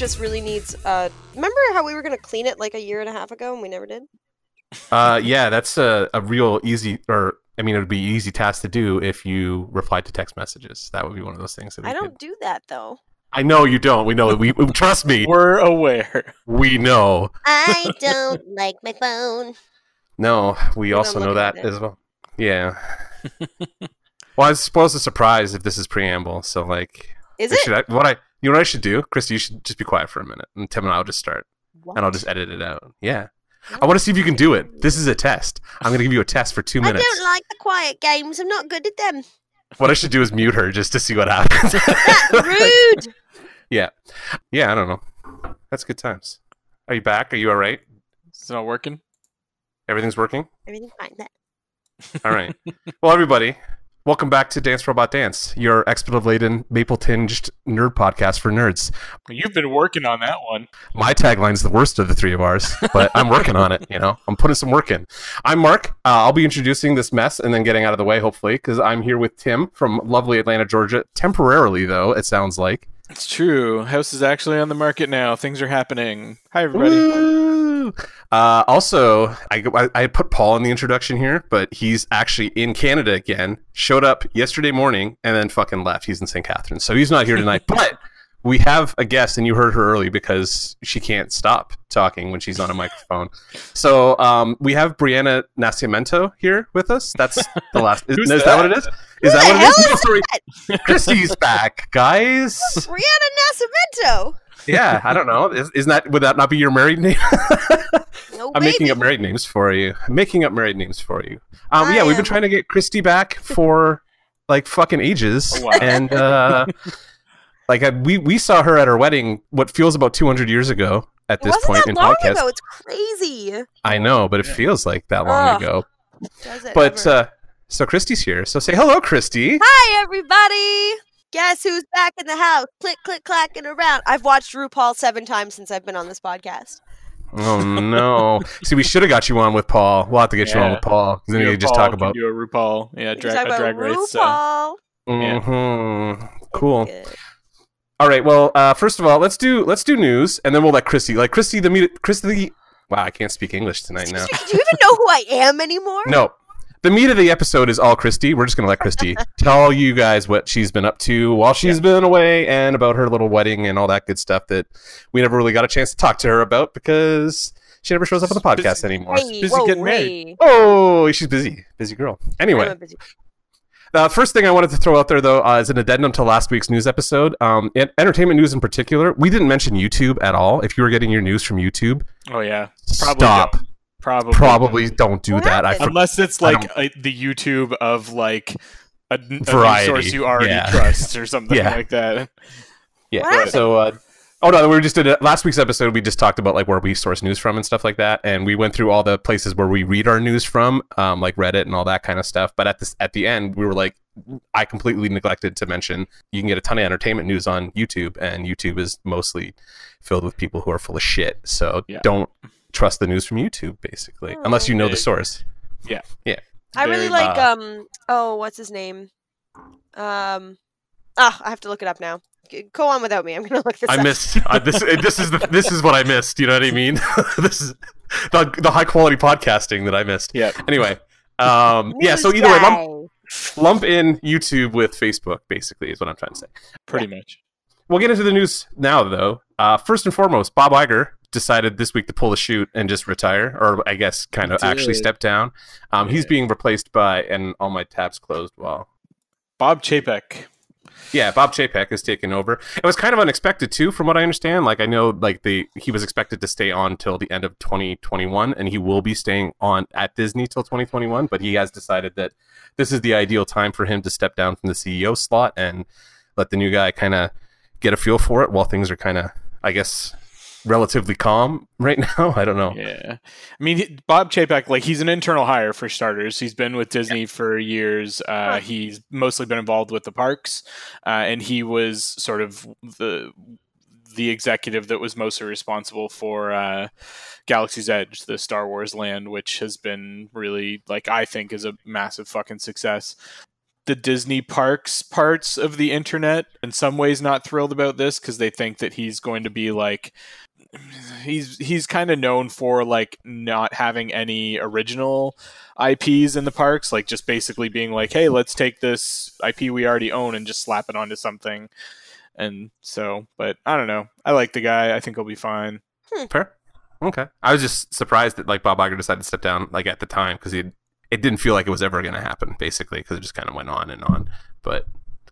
just really needs. Uh, remember how we were gonna clean it like a year and a half ago and we never did? Uh, yeah, that's a, a real easy, or I mean, it would be easy task to do if you replied to text messages. That would be one of those things. That we I don't could- do that though. I know you don't. We know. We trust me. We're aware. We know. I don't like my phone. No, we Hold also know that as well. Yeah. well, I suppose a surprise if this is preamble. So, like, Is it? should I, what I you know what I should do, Christy? You should just be quiet for a minute, and Tim and I'll just start, and I'll just edit it out. Yeah. I want to see if you can do it. This is a test. I'm going to give you a test for two minutes. I don't like the quiet games. I'm not good at them. What I should do is mute her just to see what happens. That's rude. yeah. Yeah, I don't know. That's good times. Are you back? Are you all right? It's not working. Everything's working? Everything's fine. All right. well, everybody, welcome back to Dance Robot Dance, your expletive laden, maple tinged nerd podcast for nerds. You've been working on that one. My tagline's the worst of the three of ours, but I'm working on it. You know, I'm putting some work in. I'm Mark. Uh, I'll be introducing this mess and then getting out of the way, hopefully, because I'm here with Tim from lovely Atlanta, Georgia. Temporarily, though, it sounds like. It's true. House is actually on the market now. Things are happening. Hi, everybody. Woo! Uh, also, I, I I put Paul in the introduction here, but he's actually in Canada again. Showed up yesterday morning and then fucking left. He's in St. Catharines, so he's not here tonight. but we have a guest, and you heard her early because she can't stop talking when she's on a microphone. So um, we have Brianna Nascimento here with us. That's the last. Is, Who's is that? what it is? Is that the what it is? hell No, sorry. Christy's back, guys. Brianna Nascimento. Yeah, I don't know. Is, isn't that would that not be your married name? No, I'm making up married names for you. I'm making up married names for you. Um, I yeah, we've been trying to get Christy back for like fucking ages, Oh, wow. and uh, like I, we we saw her at her wedding, what feels about 200 years ago at this wasn't point that in long podcast. ago. It's crazy. I know, but it feels like that long Ugh. ago. Does it But ever. uh, so Christy's here, so say hello, Christy. Hi, everybody. Guess who's back in the house? Click, click, clacking around. I've watched RuPaul seven times since I've been on this podcast. Oh no! See, we should have got you on with Paul. We'll have to get you on Yeah. with Paul. 'cause Then You you can just talk about. do a RuPaul. Yeah, We dra- talk a about drag race. RuPaul. Yeah. Mhm. Cool. Good. All right. Well, uh, first of all, let's do let's do news, and then we'll let Christy. Like Christy, the meat. Christy. Wow, I can't speak English tonight now. Do you even know who I am anymore? No, the meat of the episode is all Christy. We're just gonna let Christy tell you guys what she's been up to while she's been away, and about her little wedding and all that good stuff that we never really got a chance to talk to her about because she never shows up on the podcast Busy. anymore. Hey, busy whoa, getting married. hey. Oh, she's busy, busy girl. I'm Anyway, a busy- The first thing I wanted to throw out there, though, uh, is an addendum to last week's news episode. Um, en- entertainment news in particular, we didn't mention YouTube at all. If you were getting your news from YouTube, Oh yeah, Probably stop. don't. Probably. Probably don't do What that. I Unless it's like a, the YouTube of like a, a Variety, source you already yeah. trust or something Yeah. like that. yeah. What? So, uh, oh no, we were just did it last week's episode. We just talked about like where we source news from and stuff like that, and we went through all the places where we read our news from, um, like Reddit and all that kind of stuff. But at this at the end, we were like, I completely neglected to mention you can get a ton of entertainment news on YouTube, and YouTube is mostly filled with people who are full of shit. So Yeah. don't trust the news from YouTube, basically, unless you know the source. Yeah. yeah. I really Very, like uh, um oh what's his name? Um ah, I have to look it up now. Go on without me. I'm gonna look this I up. missed uh, this. This is the this is what I missed. You know what I mean? this is the the high quality podcasting that I missed. Yeah. Anyway, um, yeah. So News either way, lump, lump in YouTube with Facebook. Basically, is what I'm trying to say. Pretty much. We'll get into the news now, though. Uh, first and foremost, Bob Iger decided this week to pull the shoot and just retire, or I guess kind of actually step down. Um, He's being replaced by, and all my tabs closed. While Bob Chapek. Yeah, Bob Chapek has taken over. It was kind of unexpected too, from what I understand. Like I know, like the he was expected to stay on till the end of 2021, and he will be staying on at Disney till 2021. But he has decided that this is the ideal time for him to step down from the CEO slot and let the new guy kind of get a feel for it while things are kind of, I guess, relatively calm right now. I don't know. Yeah. I mean, Bob Chapek, like, he's an internal hire for starters. He's been with Disney for years. Uh. He's mostly been involved with the parks, uh, and he was sort of the the executive that was mostly responsible for uh, Galaxy's Edge, the Star Wars land, which has been really, like, I think is a massive fucking success. the Disney parks parts of the internet in some ways not thrilled about this because they think that he's going to be like he's he's kind of known for like not having any original IPs in the parks, like just basically being like, "Hey, let's take this IP we already own and just slap it onto something." And so, but I don't know. I like the guy. I think he'll be fine. Hmm. Fair. Okay. I was just surprised that like Bob Iger decided to step down like at the time because he it didn't feel like it was ever going to happen basically because it just kind of went on and on. But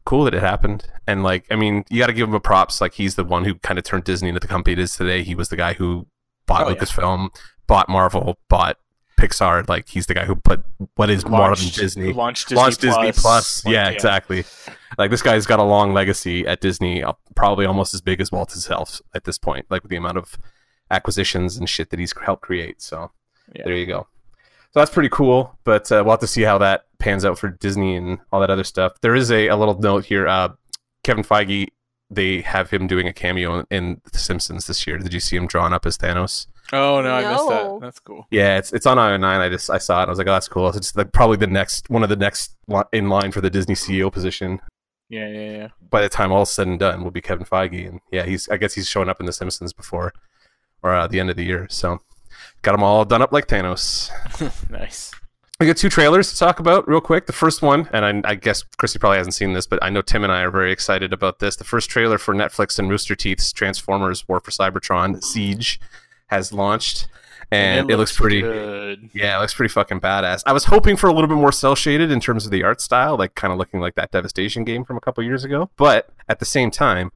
cool that it happened. And like I mean, you got to give him a props. Like he's the one who kind of turned Disney into the company it is today. He was the guy who bought Oh, yeah. Lucasfilm, bought Marvel, bought Pixar. Like he's the guy who put what is more than Disney Launched Disney launched Disney Plus. Like, yeah, exactly. Like this guy's got a long legacy at Disney, uh, probably almost as big as Walt himself at this point. Like with the amount of acquisitions and shit that he's helped create. So Yeah. there you go. So that's pretty cool. But uh, we'll have to see how that pans out for Disney and all that other stuff. There is a, a little note here. Uh, Kevin Feige, they have him doing a cameo in, in The Simpsons this year. Did you see him drawn up as Thanos? Oh no, I missed that. That's cool. Yeah, it's it's on IO9. I just I saw it. I was like, oh, that's cool. It's like probably the next one of the next li- in line for the Disney CEO position Yeah, yeah, yeah. by the time all's said and done will be Kevin Feige, and yeah, he's I guess he's showing up in The Simpsons before or uh, the end of the year. So got them all done up like Thanos. nice. We got two trailers to talk about real quick. The first one, and I, I guess Chrissy probably hasn't seen this, but I know Tim and I are very excited about this. The first trailer for Netflix and Rooster Teeth's Transformers: War for Cybertron Siege has launched, and it, looks, pretty. good. Yeah, it looks pretty fucking badass. I was hoping for a little bit more cell shaded in terms of the art style, like kind of looking like that Devastation game from a couple years ago. But at the same time,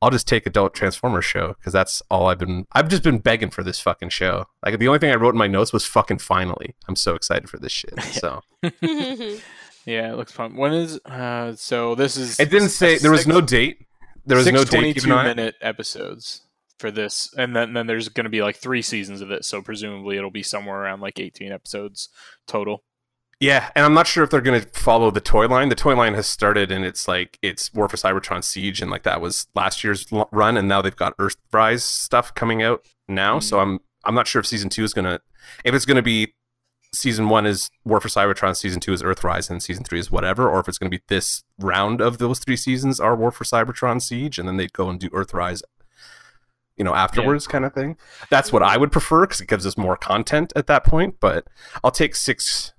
I'll just take adult Transformers show because that's all I've been. I've just been begging for this fucking show. Like the only thing I wrote in my notes was fucking finally. I'm so excited for this shit. So Yeah, it looks fun. When is uh so this is it didn't say there was no date. There was no date given 22 on it. minute episodes for this and then then there's going to be like 3 seasons of it, so presumably it'll be somewhere around like 18 episodes total. Yeah, and I'm not sure if they're going to follow the toy line. The toy line has started, and it's like it's War for Cybertron Siege, and like that was last year's run, and now they've got Earthrise stuff coming out now. So mm-hmm. I'm I'm not sure if season two is gonna if it's gonna be season one is War for Cybertron, season two is Earthrise, and season three is whatever, or if it's gonna be this round of those three seasons are War for Cybertron Siege, and then they'd go and do Earthrise. You know, afterwards, kind of thing. That's what I would prefer because it gives us more content at that point. But I'll take six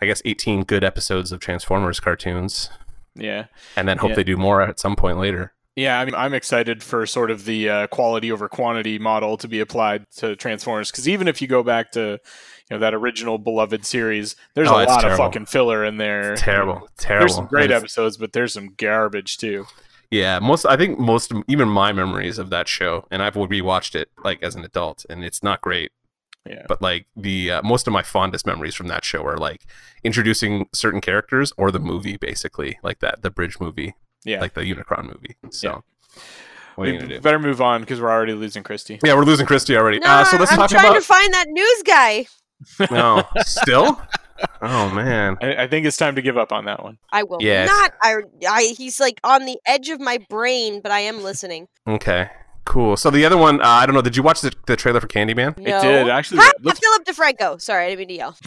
I guess 18 good episodes of Transformers cartoons, Yeah. and then hope Yeah. they do more at some point later. Yeah, I mean, I'm excited for sort of the uh, quality over quantity model to be applied to Transformers because even if you go back to you know that original beloved series, there's Oh, a lot terrible. of fucking filler in there. Terrible, terrible. There's some great episodes, but there's some garbage too. Yeah, most I think most even my memories of that show, and I've rewatched it like as an adult, and it's not great. Yeah. But like the uh, most of my fondest memories from that show are like introducing certain characters or the movie, basically like that the bridge movie, Yeah. like the Unicron movie. So what are you we gonna do? better move on because we're already losing Christy. Yeah, we're losing Christy already. no, uh, so let's I'm talk trying about to find that news guy. no still. Oh man. I, I think it's time to give up on that one. I will Yes. not. I, I. He's like on the edge of my brain, but I am listening. Okay, cool. So the other one, uh, I don't know. Did you watch the, the trailer for Candyman? No. It did actually. Ah, Let's, Philip DeFranco. Sorry, I didn't mean to yell.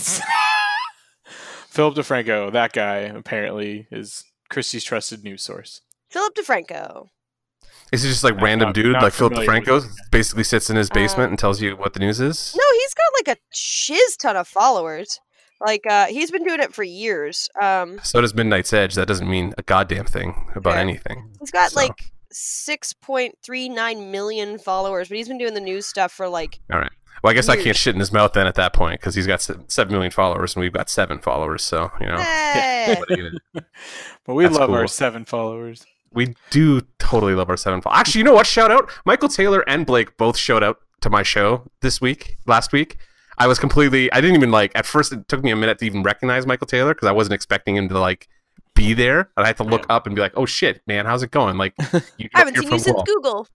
Philip DeFranco, that guy apparently is Christie's trusted news source. Philip DeFranco. Is he just like I'm random not- dude, not like Philip familiar DeFranco, with basically sits in his basement Uh, and tells you what the news is? No, he's got like a shiz ton of followers. Like uh he's been doing it for years. Um So does Midnight's Edge. That doesn't mean a goddamn thing about Yeah. anything. he's got So- like 6.39 million followers, but he's been doing the news stuff for like All right. Well, I guess I can't shit in his mouth then at that point because he's got 7 million followers and we've got seven followers. So you know, what are you gonna do? But we That's love our seven followers. we do totally love our seven. Fo- Actually, you know what? Shout out Michael Taylor and Blake both showed up to my show this week, last week. I was completely. I didn't even like. At first, it took me a minute to even recognize Michael Taylor because I wasn't expecting him to like be there. And I have to look up and be like, "Oh shit, man, how's it going?" Like, you, I haven't you're seen from you since Guelph. Google.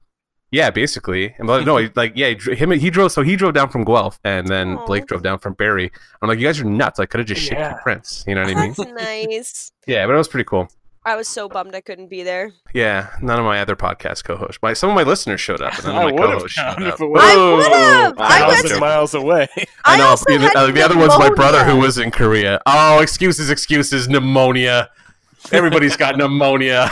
Yeah, basically. And like, no, he- like yeah, he, him he drove. So he drove down from Guelph, and then Aw. Blake drove down from Barrie. I'm like, you guys are nuts. I could have just shipped Yeah. you prints. You know what I mean? That's nice. yeah, but it was pretty cool. I was so bummed I couldn't be there. Yeah, none of my other podcast co-hosts. My some of my listeners showed up, and none I of my co-hosts showed up. was I would've! I miles went- miles away. I I know. also the, had uh, the other one's my brother who was in Korea. Oh, excuses, excuses, pneumonia. Everybody's got pneumonia.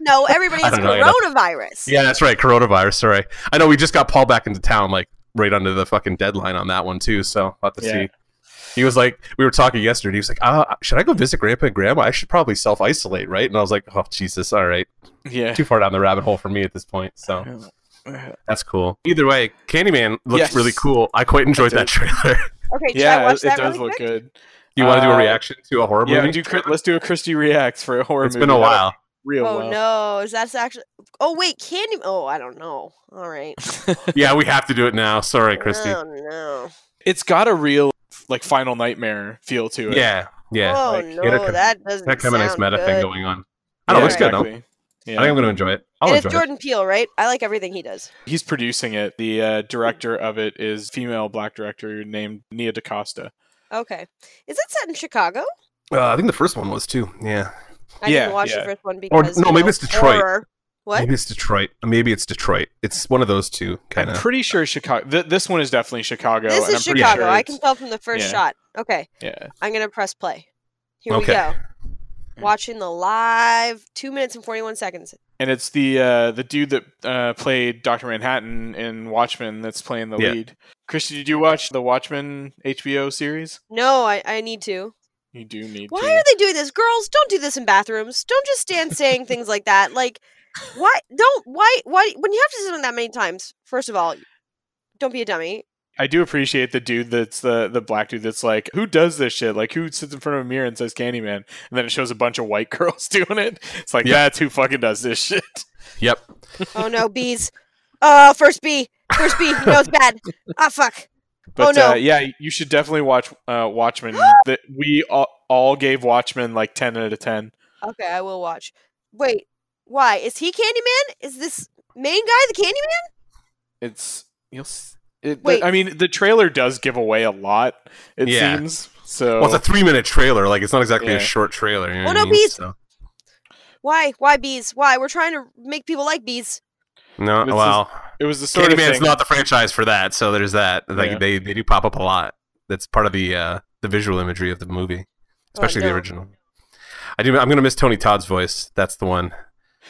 No, everybody has know, coronavirus. yeah, that's right. Coronavirus. Sorry. I know we just got Paul back into town, like right under the fucking deadline on that one too. So I'll have to Yeah. see. He was like, we were talking yesterday. He was like, uh, should I go visit Grandpa and Grandma? I should probably self isolate, right? And I was like, oh Jesus, all right, Yeah. too far down the rabbit hole for me at this point. So that's cool. Either way, Candyman looks Yes. really cool. I quite enjoyed I that trailer. Okay, should I Yeah, watch it, it that does really look quick? Good. you want to do a Uh, reaction to a horror Yeah, movie? do, let's do a Christy reacts for a horror it's movie. been a while. Real Oh well. no, is that actually? Oh wait, Candy. Oh, I don't know. All right. yeah, we have to do it now. Sorry, Christy. Oh no. It's got a real like Final Nightmare feel to it. Yeah, yeah. oh like, no, it a- that doesn't That kind of nice sound meta good. thing going on. I don't know. Yeah, Looks good though. exactly. I think I'm going to enjoy it. I'll and it's enjoy it. Jordan Peele, right? I like everything he does. He's producing it. The uh, director of it is female black director named Nia DaCosta. Okay. Is it set in Chicago? Uh, I think the first one was too. Yeah. I Yeah, didn't watch yeah. the first one Or- because no, maybe know, it's Detroit. horror. What? Maybe it's Detroit. Maybe it's Detroit. It's one of those two, kind I'm of. pretty sure Chicago. Th- this one is definitely Chicago. This and is I'm pretty Chicago. sure I can tell from the first yeah. shot. Okay, Yeah. I'm gonna press play. Here Okay. we go. Watching the live, two minutes and forty-one seconds. And it's the uh, the dude that uh, played Doctor Manhattan in Watchmen that's playing the Yeah. lead. Christy, did you watch the Watchmen HBO series? No, I, I need to. You do need to Why to. are they doing this? Girls, don't do this in bathrooms. Don't just stand saying things like that. Like, why? Don't why? Why? When you have to sit on that many times, first of all, don't be a dummy. I do appreciate the dude that's the the black dude that's like, who does this shit? Like, who sits in front of a mirror and says Candyman, and then it shows a bunch of white girls doing it. It's like Yeah. that's who fucking does this shit. Yep. Oh no, bees. Oh, first bee. First bee. No, it's bad. Ah, fuck. But no. uh, yeah, you should definitely watch uh, Watchmen. that we all, all gave Watchmen like ten out of ten. Okay, I will watch. Wait, why is he Candyman? Is this main guy the Candyman? It's you'll. s- It, Wait. I mean, the trailer does give away a lot. It Yeah. seems so. Well, it's a three-minute trailer. Like it's not exactly Yeah. a short trailer. You know Oh, no, I mean? bees. So- Why? Why bees? Why? We're trying to make people like bees. no, This is well, it was the sort of Candyman's thing. not the franchise for that. So there's that. Like Yeah. they they do pop up a lot. That's part of the uh, the visual imagery of the movie, especially the no. original. I do. I'm gonna miss Tony Todd's voice. That's the one.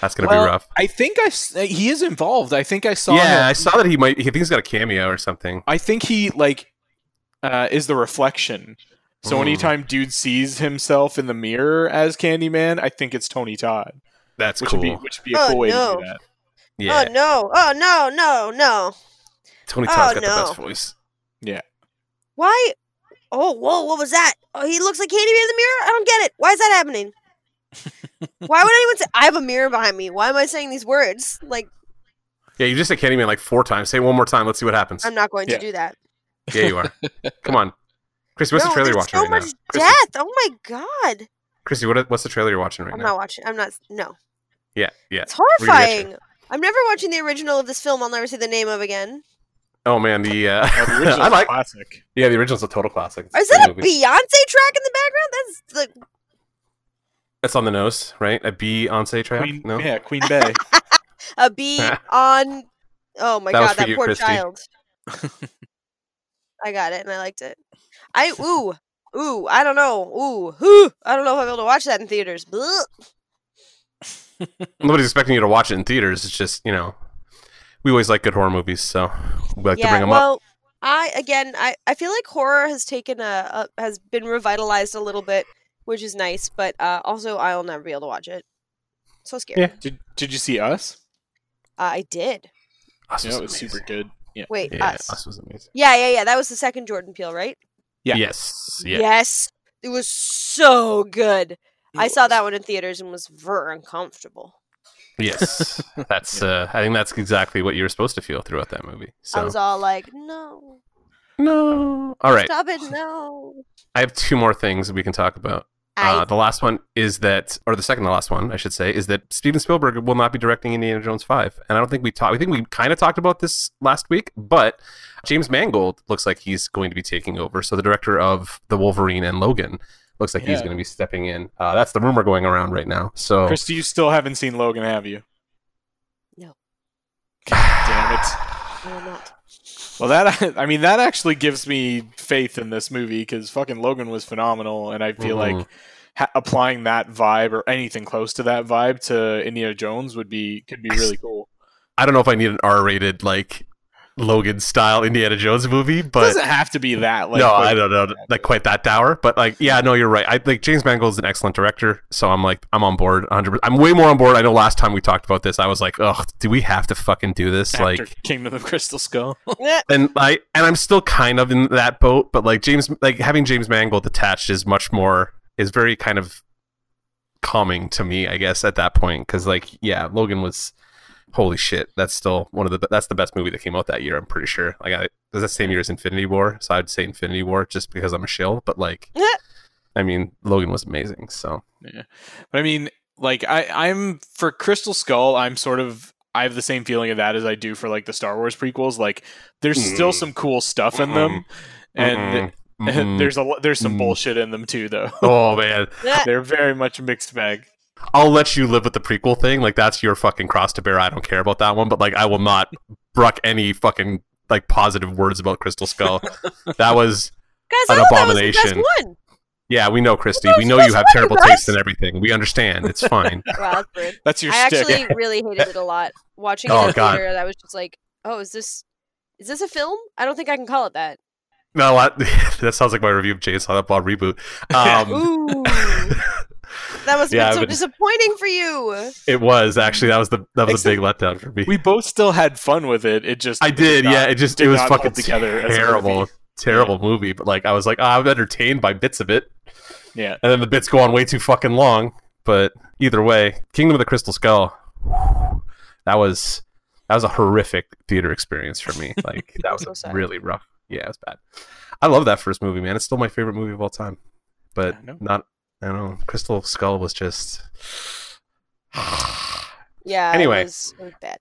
That's gonna Well, be rough. I think I s- uh, he is involved. I think I saw. Yeah, him. I saw that he might. He think he's got a cameo or something. I think he like uh, is the reflection. So Mm. anytime dude sees himself in the mirror as Candyman, I think it's Tony Todd, That's which cool. would be which would be a Oh, cool way no. to do that. yeah, Oh no! Oh no! No! No! Tony oh, Todd's got no. the best voice. Yeah. Why? Oh, whoa! What was that? Oh, he looks like Candyman in the mirror. I don't get it. Why is that happening? Why would anyone say I have a mirror behind me? Why am I saying these words? Like Yeah, you just said Candyman like four times. Say it one more time. Let's see what happens. I'm not going Yeah. to do that. Yeah, you are. Come on, Chris. What's no, the trailer you're watching so right much now? Chrissy, death. Oh my god! Chrissy, what, what's the trailer you're watching right now? I'm not watching. I'm not. No, Yeah, yeah. it's horrifying. I'm never watching the original of this film. I'll never see the name of again. Oh man, the uh, Well, the original's I like. classic. Yeah, the original's a total classic. It's a Is that a movie. Beyonce track in the background? That's like That's on the nose, right? A say track. Queen, no. Yeah, Queen Bey. a bee on. Oh my That god, that you, poor Christy. child. I got it and I liked it. I ooh ooh I don't know ooh whoo I don't know if I'll be able to watch that in theaters. Blech. Nobody's expecting you to watch it in theaters. It's just you know, we always like good horror movies, so we like to bring yeah, them up. well, I again I I feel like horror has taken a, a has been revitalized a little bit, which is nice, but uh, also I'll never be able to watch it. So scary. Yeah. did Did you see Us? Uh, I did. Us Yeah, was it was super good. Yeah. Wait, Yeah, us. Us was amazing. Yeah, yeah, yeah. That was the second Jordan Peele, right? Yeah. Yes. Yeah. Yes. It was so good. I saw that one in theaters and was very uncomfortable. Yes. That's. uh I think that's exactly what you were supposed to feel throughout that movie. So I was all like, no, no. All right. stop it, no. I have two more things we can talk about. Uh, the last one is that, or the second to last one, I should say, is that Steven Spielberg will not be directing Indiana Jones 5. And I don't think we talked, we think we kind of talked about this last week, but James Mangold looks like he's going to be taking over. So the director of The Wolverine and Logan looks like he's going to be stepping in. Uh, that's the rumor going around right now. So Christy, you still haven't seen Logan, have you? No. God damn it. I will not. Well, that I mean, that actually gives me faith in this movie because fucking Logan was phenomenal, and I feel Mhm. like ha- applying that vibe or anything close to that vibe to Indiana Jones would be could be really cool. I don't know if I need an R-rated like Logan style Indiana Jones movie, but It but doesn't have to be that. Like, no, but- I don't know, like quite that dour. But like, yeah, no, you're right. I like James Mangold is an excellent director, so I'm like, I'm on board. 100. I'm way more on board. I know last time we talked about this, I was like, oh, do we have to fucking do this? after Like, Kingdom of Crystal Skull. And I and I'm still kind of in that boat, but like James, like having James Mangold attached is much more is very kind of calming to me, I guess, at that point. Because like, yeah, Logan was holy shit. That's still one of the that's the best movie that came out that year. I'm pretty sure. Like, I, it was the same year as Infinity War, so I'd say Infinity War just because I'm a shill. But like. I mean, Logan was amazing. So Yeah, but I mean, like I, I'm for Crystal Skull. I'm sort of I have the same feeling of that as I do for like the Star Wars prequels. Like, there's still Mm. some cool stuff in them, and. Mm-mm. there's a lo- there's some Mm. bullshit in them too, though. oh man. They're very much a mixed bag. I'll let you live with the prequel thing. Like that's your fucking cross to bear. I don't care about that one, but like I will not bruck any fucking like positive words about Crystal Skull. that was Guys, An I thought that was the best abomination. one. yeah, we know Christy. We know you have terrible guys. taste in everything. We understand. It's fine. Wow, that's. That's your I shtick. actually really hated it a lot. Watching it Oh, in the God. theater, I was just like, "Oh, is this is this a film? I don't think I can call it that." no, that, that sounds like my review of Jay Silent Bob reboot. Um, Ooh, that must have Yeah, been so but- disappointing for you. it was actually that was the that was a big letdown for me. we both still had fun with it. It just I did, not- yeah. It just it was fucking together terrible, movie. terrible movie. But like I was like, oh, I'm entertained by bits of it. Yeah. and then the bits go on way too fucking long. But either way, Kingdom of the Crystal Skull, that was that was a horrific theater experience for me. Like that was So really rough. Yeah, it was bad. I love that first movie, man. It's still my favorite movie of all time. But Yeah, I know. not, I don't know. Crystal Skull was just. Yeah. Anyway. it was, it was bad.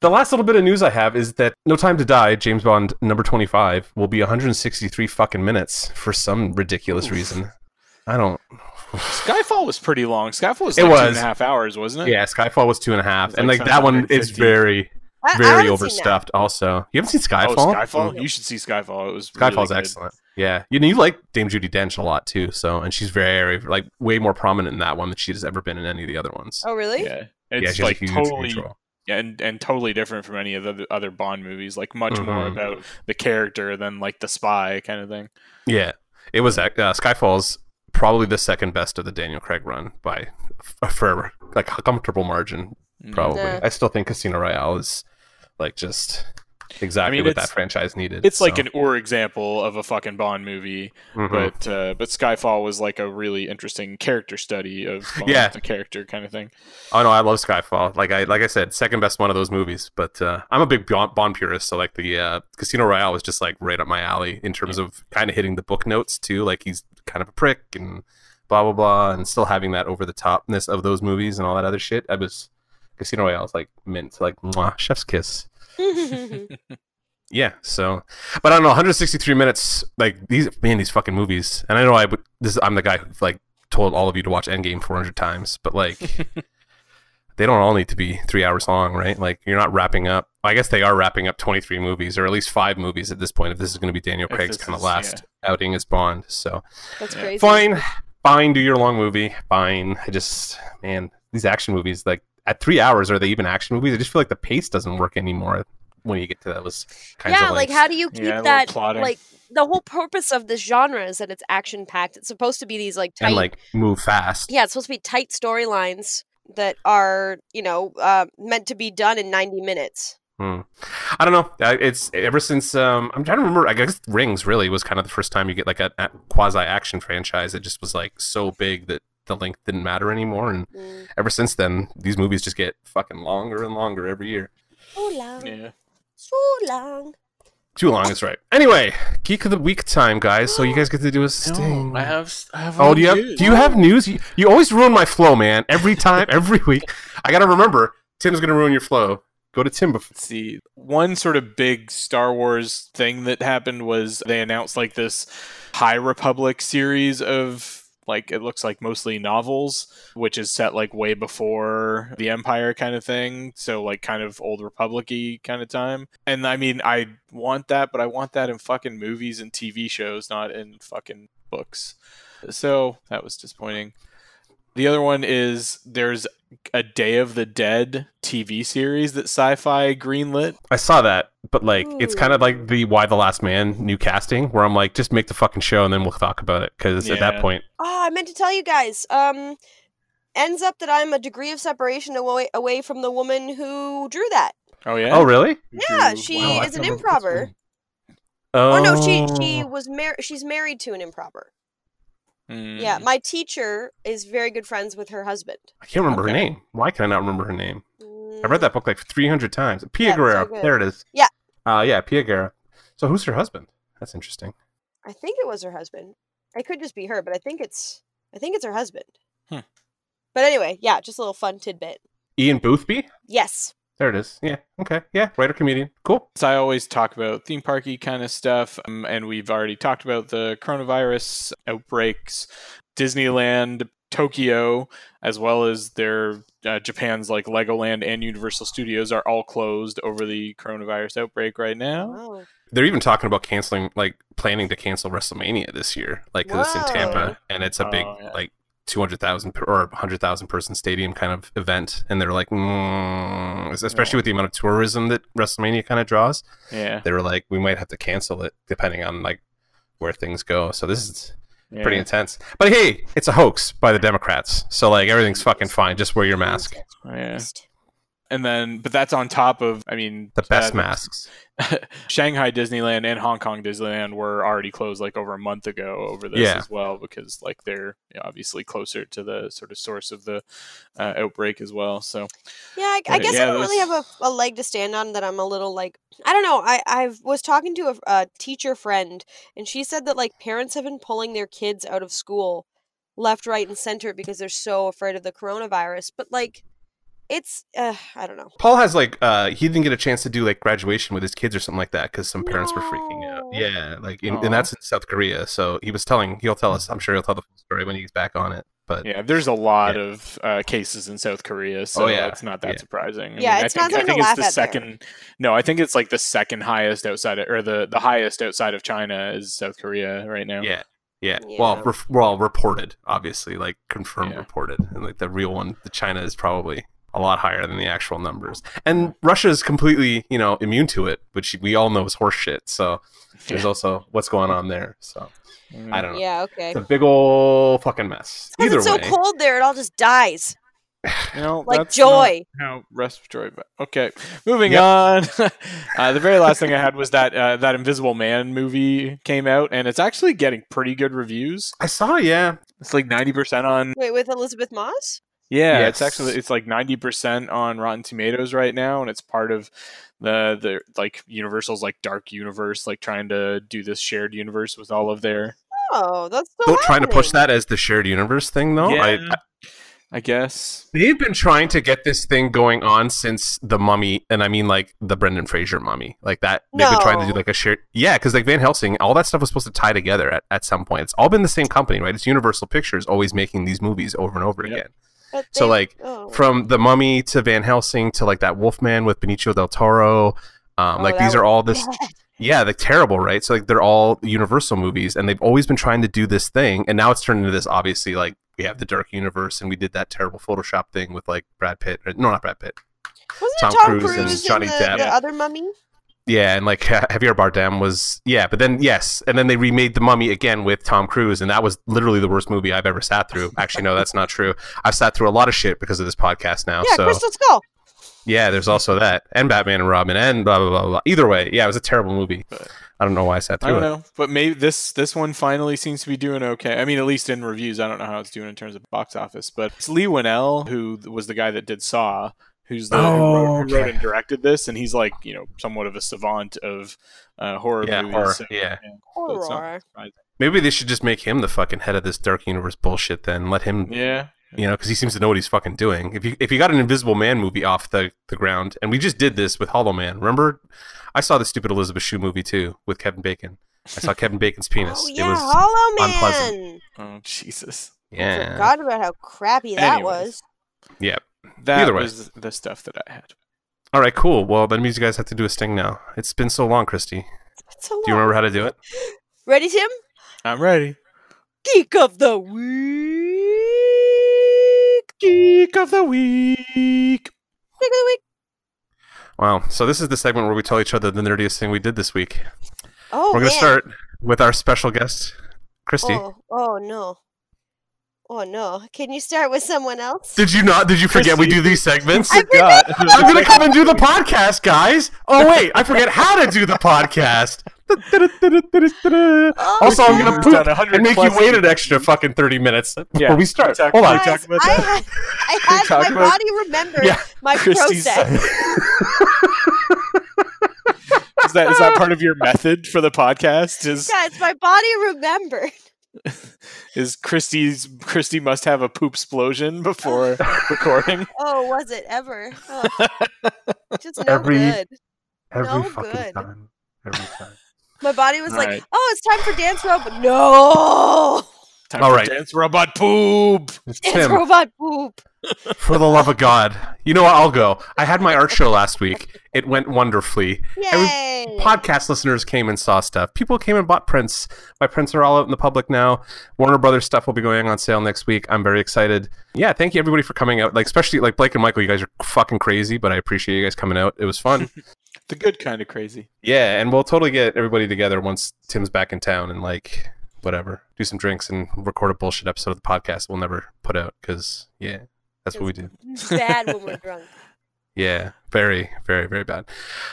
The last little bit of news I have is that No Time to Die, James Bond number 25, will be 163 fucking minutes for some ridiculous Oof. reason. I don't. Skyfall was pretty long. Skyfall was It like two was. and a half hours, wasn't it? Yeah, Skyfall was two and a half, It's and like like that one something is very, I, I very haven't that. overstuffed. Also, you haven't seen Skyfall? Oh, Skyfall. Mm. You should see Skyfall. It was Skyfall's good. excellent. Yeah, you know you like Dame Judi Dench a lot too. So, and she's very like way more prominent in that one than she has ever been in any of the other ones. Oh, really? Yeah, yeah, it's she has like totally huge and and totally different from any of the other Bond movies. Like much more Mhm. about the character than like the spy kind of thing. Yeah, it was. Uh, Skyfall's probably the second best of the Daniel Craig run by a for like a comfortable margin. Mm. Probably, Yeah. I still think Casino Royale is like just exactly I mean, what that franchise needed. It's like an or example of a fucking Bond movie, Mhm. but uh, but Skyfall was like a really interesting character study of Bond, Yeah. the character kind of thing. Oh no, I love Skyfall. Like I like I said, second best one of those movies. But uh, I'm a big Bond, purist, so like the uh, Casino Royale was just like right up my alley in terms of kind of hitting the book notes too. Like he's kind of a prick and blah blah blah, and still having that over the topness of those movies and all that other shit. I was Casino Royale is like mint, like mwah, chef's kiss. Yeah, so, but I don't know, 163 minutes. Like these, man, these fucking movies. And I know I would. This I'm the guy who like told all of you to watch Endgame 400 times, but like, they don't all need to be three hours long, right? Like you're not wrapping up. I guess they are wrapping up 23 movies, or at least five movies at this point. If this is going to be Daniel Craig's kind of is- last outing as Bond, so That's Yeah. crazy. fine, fine, do your long movie, fine. I just, man, these action movies, like at three hours, are they even action movies? I just feel like the pace doesn't work anymore when you get to those kinds Yeah, of like lengths. how do you keep Yeah, that? Like the whole purpose of this genre is that it's action packed. It's supposed to be these like tight. and like move fast. yeah, it's supposed to be tight storylines that are you know uh, meant to be done in ninety minutes. Hmm. I don't know. It's ever since um, I'm trying to remember. I guess Rings really was kind of the first time you get like a, a quasi action franchise. It just was like so big that the length didn't matter anymore. And Mm. ever since then, these movies just get fucking longer and longer every year. So long, Yeah. so long. Too long is right. Anyway, geek of the week time, guys. So you guys get to do a sting. I have. I have. Oh, one do you have news. do you have news? You, you always ruin my flow, man. Every time, every week. I gotta remember. Tim's gonna ruin your flow. Go to Tim. Before. See. One sort of big Star Wars thing that happened was they announced like this High Republic series of like it looks like mostly novels, which is set like way before the Empire kind of thing. So like kind of old republicy kind of time. And I mean, I want that, but I want that in fucking movies and TV shows, not in fucking books. So that was disappointing. The other one is there's a Day of the Dead TV series that Syfy greenlit. I saw that, but like it's kind of like the Y: The Last Man new casting, where I'm like, just make the fucking show and then we'll talk about it. Because at that point, Oh, I meant to tell you guys. Um, ends up that I'm a degree of separation away away from the woman who drew that. Oh yeah. oh really? Yeah, Drew- she Wow, is an can't remember what's improver. Oh, Oh, no, she she was mar- she's married to an improver. Mm. Yeah, my teacher is very good friends with her husband. I can't remember Okay. her name. Why can I not remember her name? I Mm, read that book like 300 times. Pia Yeah, it's so Guerrero. there it is. Yeah. Uh, yeah, Pia Guerrero. So who's her husband? That's interesting. I think it was her husband. It could just be her, but I think it's I think it's her husband. Hmm. But anyway, yeah, just a little fun tidbit. Ian Boothby. Yes. There it is. Yeah. Okay. Yeah. Writer comedian. Cool. So I always talk about theme parky kind of stuff, um, and we've already talked about the coronavirus outbreaks, Disneyland, Tokyo, as well as their uh, Japan's like Legoland and Universal Studios are all closed over the coronavirus outbreak right now. Wow. They're even talking about canceling, like planning to cancel WrestleMania this year, like because it's in Tampa and it's a big, Oh, yeah. like two hundred thousand or hundred thousand person stadium kind of event, and they're like, mm, especially with the amount of tourism that WrestleMania kind of draws, Yeah, they were like, we might have to cancel it depending on like where things go. So this is yeah. pretty intense. But hey, it's a hoax by the Democrats, so like everything's fucking fine. Just wear your mask. Yeah. And then, but that's on top of, I mean, The best uh, masks. Shanghai Disneyland and Hong Kong Disneyland were already closed like over a month ago over this Yeah. as well because like they're you know, obviously closer to the sort of source of the uh, outbreak as well. So Yeah, I, I guess yeah, I don't really have a, a leg to stand on that I'm a little like I don't know. I I was talking to a, a teacher friend and she said that like parents have been pulling their kids out of school left, right, and center because they're so afraid of the coronavirus. But like, it's uh, I don't know. Paul has like uh he didn't get a chance to do like graduation with his kids or something like that because some parents were freaking out. Yeah, like in, and that's in South Korea. So he was telling he'll tell us. I'm sure he'll tell the full story when he's back on it. But yeah, there's a lot Yeah. of uh, cases in South Korea, so Oh, yeah. it's not that Yeah. surprising. I Yeah, mean, it's I not think, I something to think it's laugh the at there. second. No, I think it's like the second highest outside of, or the the highest outside of China is South Korea right now. yeah, yeah. Yeah. Well, ref- well, reported obviously, like confirmed Yeah. reported, and like the real one, the China is probably a lot higher than the actual numbers. And Russia is completely, you know, immune to it, which we all know is horseshit. So there's Yeah. also what's going on there. So Mm. I don't know. Yeah, okay. It's a big old fucking mess. Because Either it's so way, cold there, it all just dies You know, like that's not joy. how respiratory. But okay, moving Yep. on. uh, the very last thing I had was that uh, that Invisible Man movie came out, and it's actually getting pretty good reviews. I saw. Yeah, It's like ninety percent on. Wait, with Elisabeth Moss? Yeah, it's actually it's like ninety percent on Rotten Tomatoes right now, and it's part of the the like Universal's like dark universe, like trying to do this shared universe with all of their. Oh, that's still still trying to push that as the shared universe thing, though. yeah, I, I guess. They've been trying to get this thing going on since the Mummy, and I mean like the Brendan Fraser Mummy, like that. They've been trying to do like a shared, yeah, because like Van Helsing, all that stuff was supposed to tie together at, at some point. It's all been the same company, right? It's Universal Pictures always making these movies over and over Yep. again. But So they- like oh. from the Mummy to Van Helsing to like that Wolfman with Benicio del Toro, um, Oh, like these are all this. bad. Yeah, like terrible, right? So like they're all Universal movies, and they've always been trying to do this thing, and now it's turned into this. Obviously, like we have the Dark Universe, and we did that terrible Photoshop thing with like Brad Pitt. Or, no, not Brad Pitt. Wasn't Tom it Tom Cruise Cruise, and and Johnny the, Depp. the other mummy? Yeah, and like Javier Bardem was yeah, but then yes, and then they remade The Mummy again with Tom Cruise, and that was literally the worst movie I've ever sat through. Actually, no, that's not true. I've sat through a lot of shit because of this podcast now. Yeah, so Crystal Skull. yeah, there's also that, and Batman and Robin, and blah blah blah blah. Either way, yeah, it was a terrible movie. But- I don't know why I sat through it. I don't it. know, but maybe this this one finally seems to be doing okay. I mean, at least in reviews, I don't know how it's doing in terms of box office. But it's Leigh Whannell, who was the guy that did Saw, who's the who, Oh, wrote, who wrote and directed this, and he's like you know somewhat of a savant of uh, horror Yeah, movies. horror, so, yeah. so Horror. surprising. Maybe they should just make him the fucking head of this Dark Universe bullshit. Then let him, yeah. you know, because he seems to know what he's fucking doing. If you if you got an Invisible Man movie off the the ground, and we just did this with Hollow Man. Remember, I saw the stupid Elizabeth Shue movie too with Kevin Bacon. I saw Kevin Bacon's penis. Oh It yeah, was Hollow unpleasant. Man. Oh Jesus. Yeah. Forgot about how crappy that Anyways. was. Yeah. That Either way. was the stuff that I had. All right, cool. Well, that means you guys have to do a sting now. It's been so long, Christy. It's a Do you remember how to do it? Ready, Tim? I'm ready. Geek of the week. Geek of the week. Geek of the week. Wow. So this is the segment where we tell each other the nerdiest thing we did this week. Oh, We're going to man. start with our special guest, Christy. Oh, oh no. Oh no. Can you start with someone else? Did you not? Did you forget we do these segments? I God. I'm gonna come and do the podcast, guys. Oh wait, I forget how to do the podcast. Oh, also, I'm gonna We've poop and make you wait an extra fucking 30 minutes before Yeah, we start. talk- Hold on. we Guys, talk about I that. had, I had my about body remembered Yeah. my Christy's- process. Is that is that part of your method for the podcast? Is Guys, my body remembered. Is Christie's Christy must have a poop explosion before recording? Oh, was it ever? Oh, just no Every- good. Every No fucking good. time. Every time. My body was like, Alright. "Oh, it's time for dance robot." No, Time All for right. dance robot poop. dance Tim, robot poop. for the love of God, you know what? I'll go. I had my art show last week. It went wonderfully. Yay! podcast listeners came and saw stuff. People came and bought prints. My prints are all out in the public now. Warner Brothers stuff will be going on sale next week. I'm very excited. Yeah, thank you everybody for coming out. Like especially like Blake and Michael, you guys are fucking crazy, but I appreciate you guys coming out. It was fun. The good kind of crazy. yeah, and we'll totally get everybody together once Tim's back in town and like whatever, do some drinks and record a bullshit episode of the podcast we'll never put out because yeah, that's what we do. Bad when we're drunk. Yeah, very, very, very bad.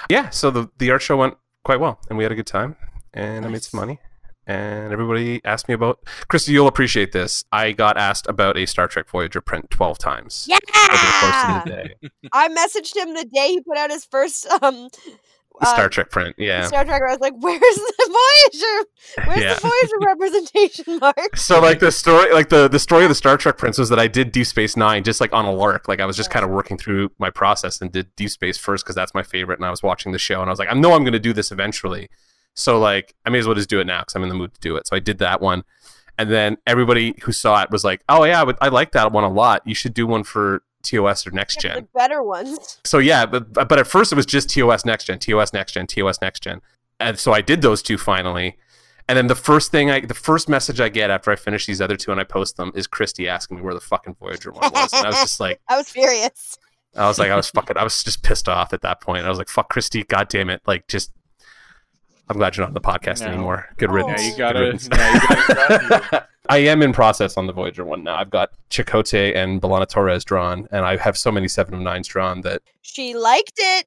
Yeah, so the the art show went quite well, and we had a good time, and I made some money, and everybody asked me about. Christy, you'll appreciate this. I got asked about a Star Trek Voyager print twelve times Yeah. over the course of the day. I messaged him the day he put out his first um uh, Star Trek print, yeah. Star Trek. I was like, "Where's the Voyager? Where's Yeah. the Voyager representation mark?" So like the story, like the the story of the Star Trek prints was that I did Deep Space Nine just like on a lark. Like I was just kind of working through my process and did Deep Space first because that's my favorite, and I was watching the show and I was like, I know I'm going to do this eventually, so like I may as well just do it now because I'm in the mood to do it. So I did that one, and then everybody who saw it was like, Oh yeah, but I like that one a lot. You should do one for TOS or next Yeah, gen. the better ones. So yeah, but but at first it was just TOS next gen, TOS next gen, TOS next gen, and so I did those two finally. And then the first thing I, the first message I get after I finish these other two and I post them is Christy asking me where the fucking Voyager one was, and I was just like, I was furious. I was like, I was fucking, I was just pissed off at that point. I was like, fuck Christy, god damn it, like just. I'm glad you're not on the podcast No. anymore. Good Oh. riddance. Yeah, you gotta. riddance. Yeah, you gotta I am in process on the Voyager one now. I've got Chakotay and B'Elanna Torres drawn, and I have so many seven of nines drawn that She liked it.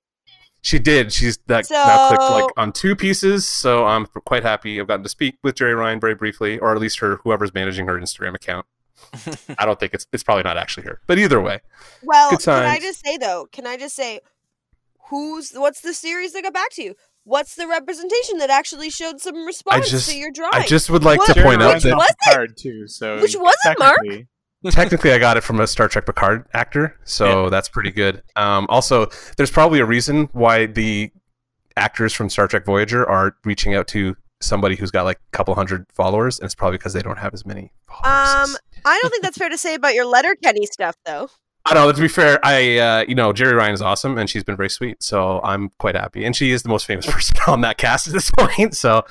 She did. She's that now clicked like on two pieces, so I'm quite happy. I've gotten to speak with Jeri Ryan very briefly, or at least her whoever's managing her Instagram account. I don't think it's it's probably not actually her, but either way, Well, Good can I just say though? Can I just say, who's what's the series that got back to you? What's the representation that actually showed some response just- to your drawing? I just would like What- to point out Ryan's that was the card too. So Which was it, Mark? technically- technically I got it from a Star Trek Picard actor, so that's pretty good. Um, also, there's probably a reason why the actors from Star Trek Voyager are reaching out to somebody who's got like a couple hundred followers, and it's probably because they don't have as many followers. Um, I don't think that's fair to say about your Letterkenny stuff though. I don't know. To be fair, I uh, you know Jeri Ryan is awesome, and she's been very sweet, so I'm quite happy. And she is the most famous person on that cast at this point. So,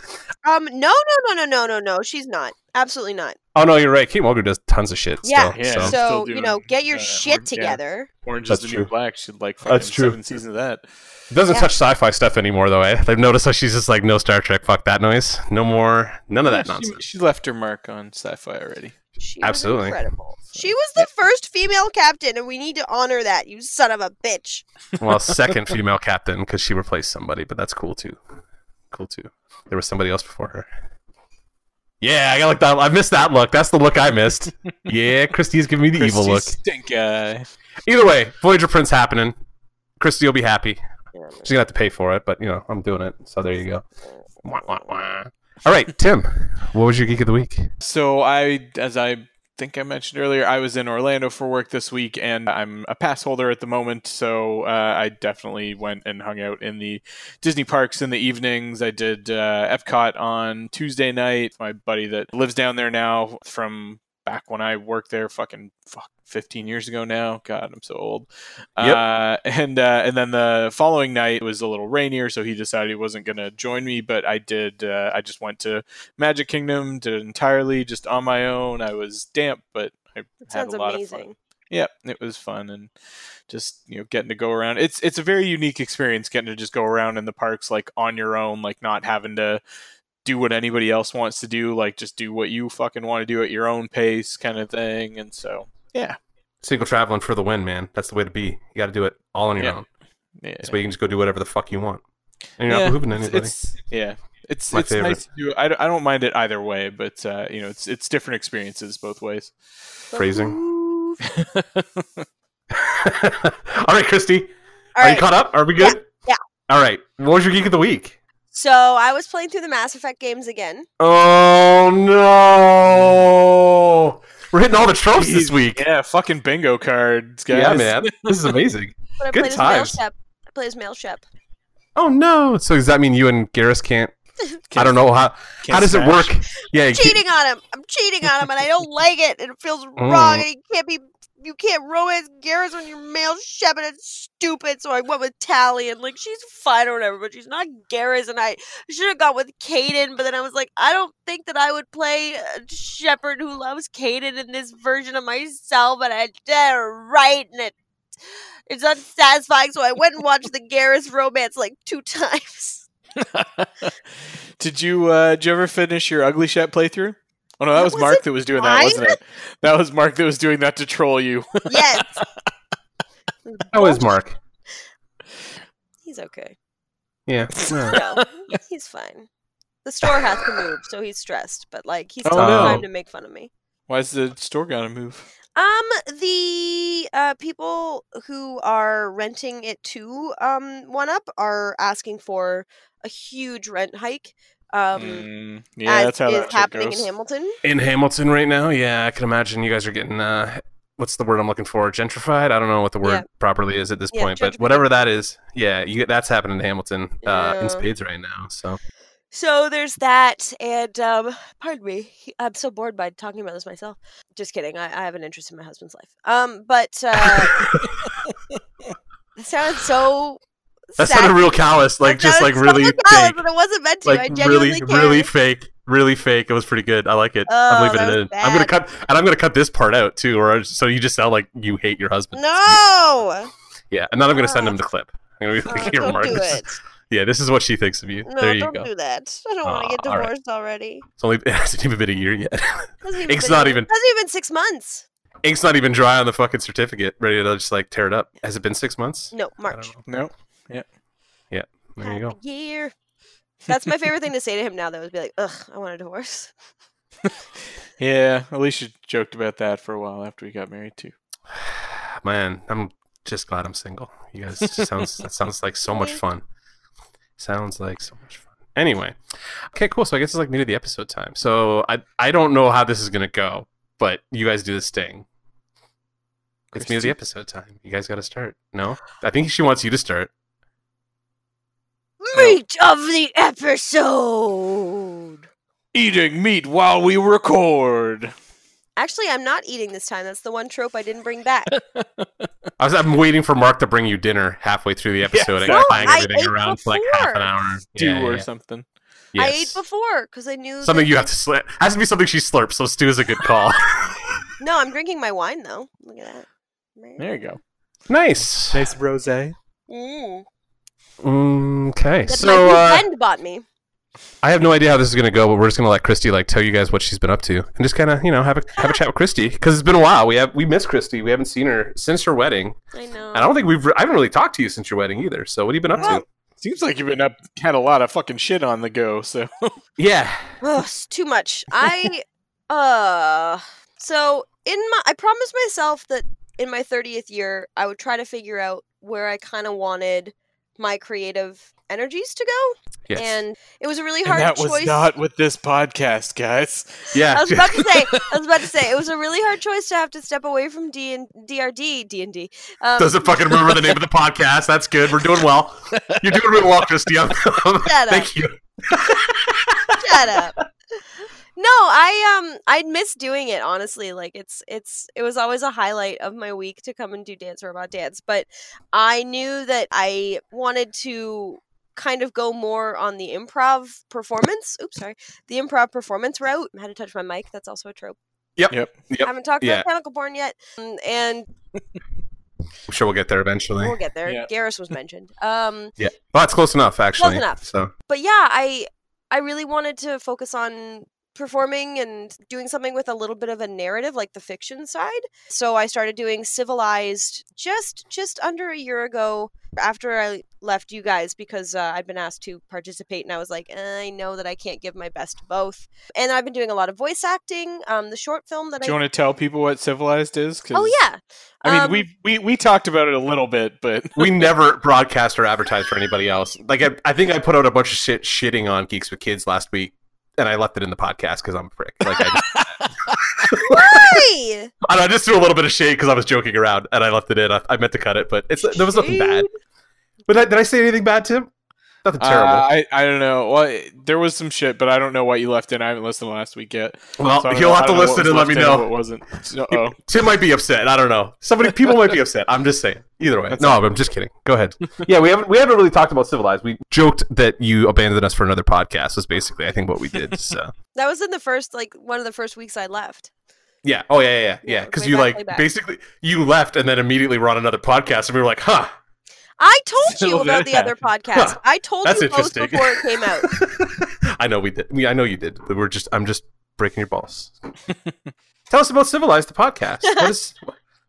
Um, no, no, no, no, no, no, no. She's not. Absolutely not. oh no, you're right. Kate Mulgrew does tons of shit. Yeah. Still, Yeah. so. Still So you know, get your uh, shit or- yeah. together. Orange That's is the true. new black. Should like That's true. seven seasons of that. doesn't Yeah. touch sci-fi stuff anymore, though. Eh? They've noticed how she's just like no Star Trek. Fuck that noise. No more. None of that Yeah, nonsense. She, she left her mark on sci-fi already. She Absolutely. was incredible. She was the first female captain, and we need to honor that. You son of a bitch. well, second female captain because she replaced somebody, but that's cool too. Cool too. There was somebody else before her. Yeah, I got like that. I missed that look. That's the look I missed. Yeah, Christy's giving me the evil look. Stink eye. Either way, Voyager Prince happening. Christy will be happy. She's gonna have to pay for it, but you know I'm doing it. So there you go. Wah, wah, wah. All right, Tim. What was your geek of the week? So I, as I think I mentioned earlier, I was in Orlando for work this week, and I'm a pass holder at the moment. So uh, I definitely went and hung out in the Disney parks in the evenings. I did uh, Epcot on Tuesday night. My buddy that lives down there now from back when I worked there, fucking fuck, 15 years ago now. God, I'm so old. Yep. Uh, and uh, and then the following night it was a little rainier, so he decided he wasn't gonna join me. But I did. Uh, I just went to Magic Kingdom, did it entirely just on my own. I was damp, but I That had sounds a lot of fun. amazing. Yep, it was fun and just you know getting to go around. It's it's a very unique experience getting to just go around in the parks like on your own, like not having to do what anybody else wants to do, like just do what you fucking want to do at your own pace, kind of thing. And so yeah, Single traveling for the win, man. That's the way to be. You got to do it all on your Yeah. own. yeah. This way you can just go do whatever the fuck you want. And you're Yeah, not behooving it's- anybody. It's, yeah, it's My it's favorite. nice to do. I, don't- I don't mind it either way, but uh, you know, it's it's different experiences both ways. Phrasing. All right, Christy. All are you caught up? Are we good? yeah. All right. What was your geek of the week? So I was playing through the Mass Effect games again. Oh no! We're hitting all the tropes this week. Yeah, fucking bingo cards, guys. Yeah, man. This is amazing. But I Good played as times. Male Shep. I played as Male Shep. Oh no! So does that mean you and Garrus can't? I don't know how. How does it smash. work? Yeah, you can't- cheating on him. I'm cheating on him, and I don't like it. And it feels Mm. wrong. And he can't be. You can't romance Garrus when you're male Shep, and stupid. So I went with Tali, and like she's fine or whatever, but she's not Garrus. And I should have gone with Kaidan, but then I was like, I don't think that I would play a Shepard who loves Kaidan in this version of myself, and I did right, and it. It's unsatisfying, so I went and watched the Garrus romance like two times. did you uh did you ever finish your ugly Shep playthrough? Oh no, that That was Mark that was doing that, wasn't it? That was Mark that was doing that to troll you. Yes. How is Mark? He's okay. Yeah. No, he's fine. The store has to move, so he's stressed. But like, he's Oh, no. time to make fun of me. Why's the store gonna move? Um, the uh people who are renting it to um One Up are asking for a huge rent hike. Um, Mm, yeah, as that's how is that shit happening goes. in Hamilton. In Hamilton right now, yeah, I can imagine you guys are getting uh what's the word I'm looking for? Gentrified? I don't know what the word Yeah. properly is at this Yeah, point, but whatever that is, yeah, you that's happening in Hamilton uh Yeah. in spades right now. So So there's that, and um, pardon me, I'm so bored by talking about this myself. Just kidding. I, I have an interest in my husband's life. Um, but uh, it sounded so. That sad. sounded real callous, like That just like really callous, fake. but it wasn't meant to. I Like genuinely really, cared. really fake, really fake. It was pretty good. I like it. Oh, I'm leaving it was in. I'm gonna cut, and I'm gonna cut this part out too, or so you just sound like you hate your husband. No, Yeah, and then I'm gonna send him the oh. clip. I'm gonna be like, Oh, here, don't Mark. do this it. Yeah, this is what she thinks of you. No, there you don't go. do that. I don't want to get all right. divorced already. It's only it hasn't even been a year yet. It's not even Ink's been- not even- been six months. Ink's not even dry on the fucking certificate, ready to just like tear it up. Has it been six months? No, March. don't March. know. No. There you go. Year. That's my favorite thing to say to him now. That would be like, ugh, I want a divorce. Yeah, Alicia joked about that for a while after we got married too. Man, I'm just glad I'm single. You guys sounds that sounds like so much fun. Sounds like so much fun. Anyway, okay, cool. So I guess it's like me to the episode time. So I I don't know how this is gonna go, but you guys do this thing. It's me to the episode time. You guys got to start. No, I think she wants you to start. Meat of the episode. Eating meat while we record. Actually, I'm not eating this time. That's the one trope I didn't bring back. I was I'm waiting for Mark to bring you dinner halfway through the episode and exactly. bang No, I everything ate around for like half an hour. Stew Yeah, yeah, or yeah. something. I ate before because I knew Something you have to slip. Has to be something she slurps. So stew is a good call. No, I'm drinking my wine though. Look at that. There you go. nice. Nice rosé. Mm. Okay, That so my uh, friend bought me. I have no idea how this is gonna go, but we're just gonna let Christy like tell you guys what she's been up to, and just kind of you know have a have a chat with Christy because it's been a while. We have we miss Christy. We haven't seen her since her wedding, I know. and I don't think we've re- I haven't really talked to you since your wedding either. So what have you been up Well- to? Seems like you've been up had a lot of fucking shit on the go. So Yeah, Ugh, it's too much. I uh so in my I promised myself that in my 30th year I would try to figure out where I kind of wanted my creative energies to go yes, and it was a really and hard that choice. was not with this podcast, guys. yeah. I was about to say I was about to say it was a really hard choice to have to step away from D and DRD D&D. Um, Doesn't fucking remember the name of the podcast. That's good. We're doing well. You're doing really well, Christy. I'm- up. Thank you. Shut up. No, I um I miss doing it honestly. Like it's it's it was always a highlight of my week to come and do Dance Robot Dance, but I knew that I wanted to kind of go more on the improv performance. Oops, sorry. The improv performance route. I had to touch my mic. That's also a trope. Yep. Yep. Yep. I haven't talked Yeah. about chemical porn yet. Um, and I'm sure we'll get there eventually. we'll get there. Yeah. Garrus was mentioned. Um Yeah. Well, that's close enough, actually. Close enough. So but yeah, I I really wanted to focus on performing and doing something with a little bit of a narrative like the fiction side. So I started doing Civilized just just under a year ago after I left you guys because uh, I'd been asked to participate and I was like, "Eh, I know that I can't give my best to both. And I've been doing a lot of voice acting. Um the short film that Do you want to tell people what civilized is? 'Cause- Oh yeah. I mean, Um, we we we talked about it a little bit, but we never broadcast or advertise for anybody else. Like I, I think I put out a bunch of shit shitting on Geeks with Kids last week, and I left it in the podcast because I'm a prick. Like I, just, Hi! I, know, I just threw a little bit of shade because I was joking around, and I left it in. I, I meant to cut it, but it's there was nothing bad. But I, did I say anything bad, Tim? Nothing terrible. Uh, I I don't know. Well, there was some shit, but I don't know what you left in. I haven't listened to last week yet. well, so you'll know- have to don't know what listen and let me left in and know. What wasn't? So, oh, Tim might be upset. I don't know. Somebody, people might be upset. I'm just saying. Either way, That's no, I'm just kidding. Go ahead. yeah, we haven't we haven't really talked about civilized. We joked that you abandoned us for another podcast. Was basically I think what we did. So That was in the first like one of the first weeks I left. yeah. Oh yeah, yeah, yeah. Yeah, Yeah. Because you back, like basically you left and then immediately were on another podcast, and we were like, huh. I told you about did the other podcast. Huh. I told That's you both before it came out. I know we did. We, I know you did. But we're just. I'm just breaking your balls. Tell us about civilized the podcast. What is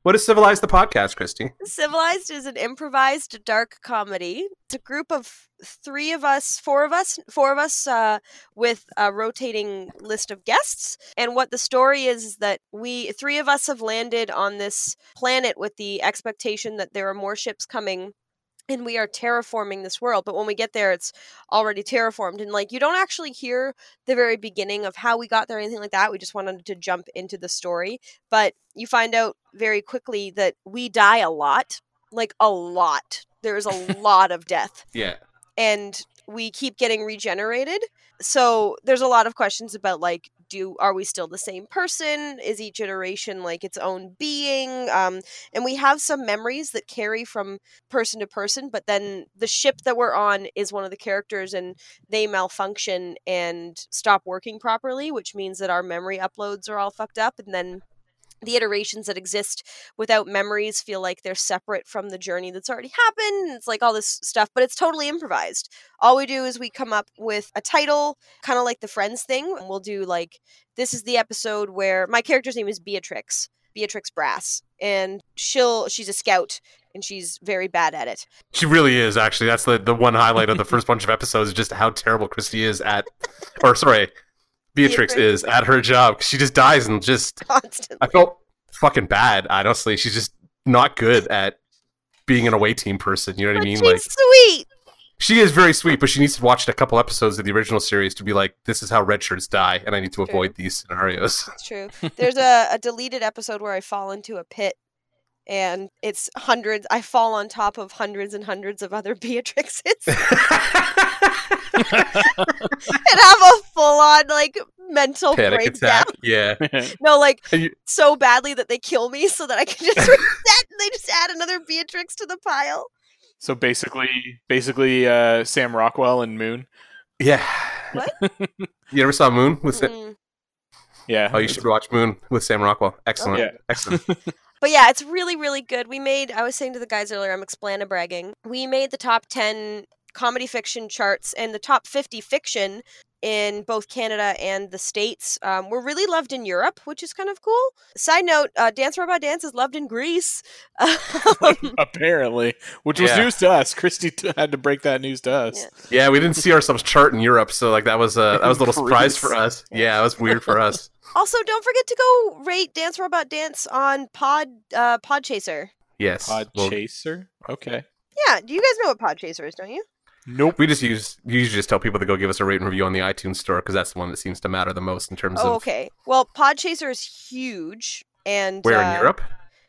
what is civilized the podcast, Christy? Civilized is an improvised dark comedy. It's a group of three of us, four of us, four of us, uh, with a rotating list of guests. And what the story is is that we three of us have landed on this planet with the expectation that there are more ships coming. And we are terraforming this world, but when we get there, it's already terraformed. And like, you don't actually hear the very beginning of how we got there, or anything like that. We just wanted to jump into the story but you find out very quickly that we die a lot like a lot there's a lot of death Yeah. and we keep getting regenerated so there's a lot of questions about like do are we still the same person? Is each iteration like its own being? Um and we have some memories that carry from person to person but then the ship that we're on is one of the characters and they malfunction and stop working properly which means that our memory uploads are all fucked up and then the iterations that exist without memories feel like they're separate from the journey that's already happened. It's like all this stuff, but it's totally improvised. All we do is we come up with a title, kind of like the Friends thing. And we'll do like, this is the episode where my character's name is Beatrix, Beatrix Brass. And she'll, she's a scout and she's very bad at it. She really is actually. That's the the one highlight of the first bunch of episodes is just how terrible Christy is at, or sorry, Beatrix Beatrix. is at her job. She just dies and just. Constantly. I felt fucking bad. Honestly, she's just not good at being an away team person. You know what I mean? she's Like sweet. she is very sweet, but she needs to watch a couple episodes of the original series to be like, this is how red shirts die, and I need to True. avoid these scenarios. It's true. There's a, a deleted episode where I fall into a pit and it's hundreds I fall on top of hundreds and hundreds of other Beatrixes and have a full on like mental Panic breakdown. attack. Yeah. No, like you- so badly that they kill me so that I can just reset and they just add another Beatrix to the pile. so basically, basically, uh, Sam Rockwell and Moon. Yeah. What? you ever saw Moon with? Sa- Mm. Yeah. oh, you should watch Moon with Sam Rockwell. Excellent. Yeah. Excellent. But yeah, it's really, really good. We made, I was saying to the guys earlier, I'm explana bragging. We made the top 10 comedy fiction charts and the top 50 fiction in both Canada and the States. Um, we're really loved in Europe, which is kind of cool. Side note uh, Dance Robot Dance is loved in Greece. Um, Apparently, which was Yeah. news to us. Christy t- had to break that news to us. Yeah. Yeah, we didn't see ourselves chart in Europe, so like that was uh, that was a little surprise for us. Yeah, it was weird for us. also, don't forget to go rate Dance Robot Dance on Pod uh, Podchaser. Yes. Pod Chaser. Okay. Yeah, do you guys know what Podchaser is, don't you? Nope. we just use we usually just tell people to go give us a rate and review on the iTunes store because that's the one that seems to matter the most in terms Oh, of okay. Well, Podchaser is huge. And where uh, in Europe.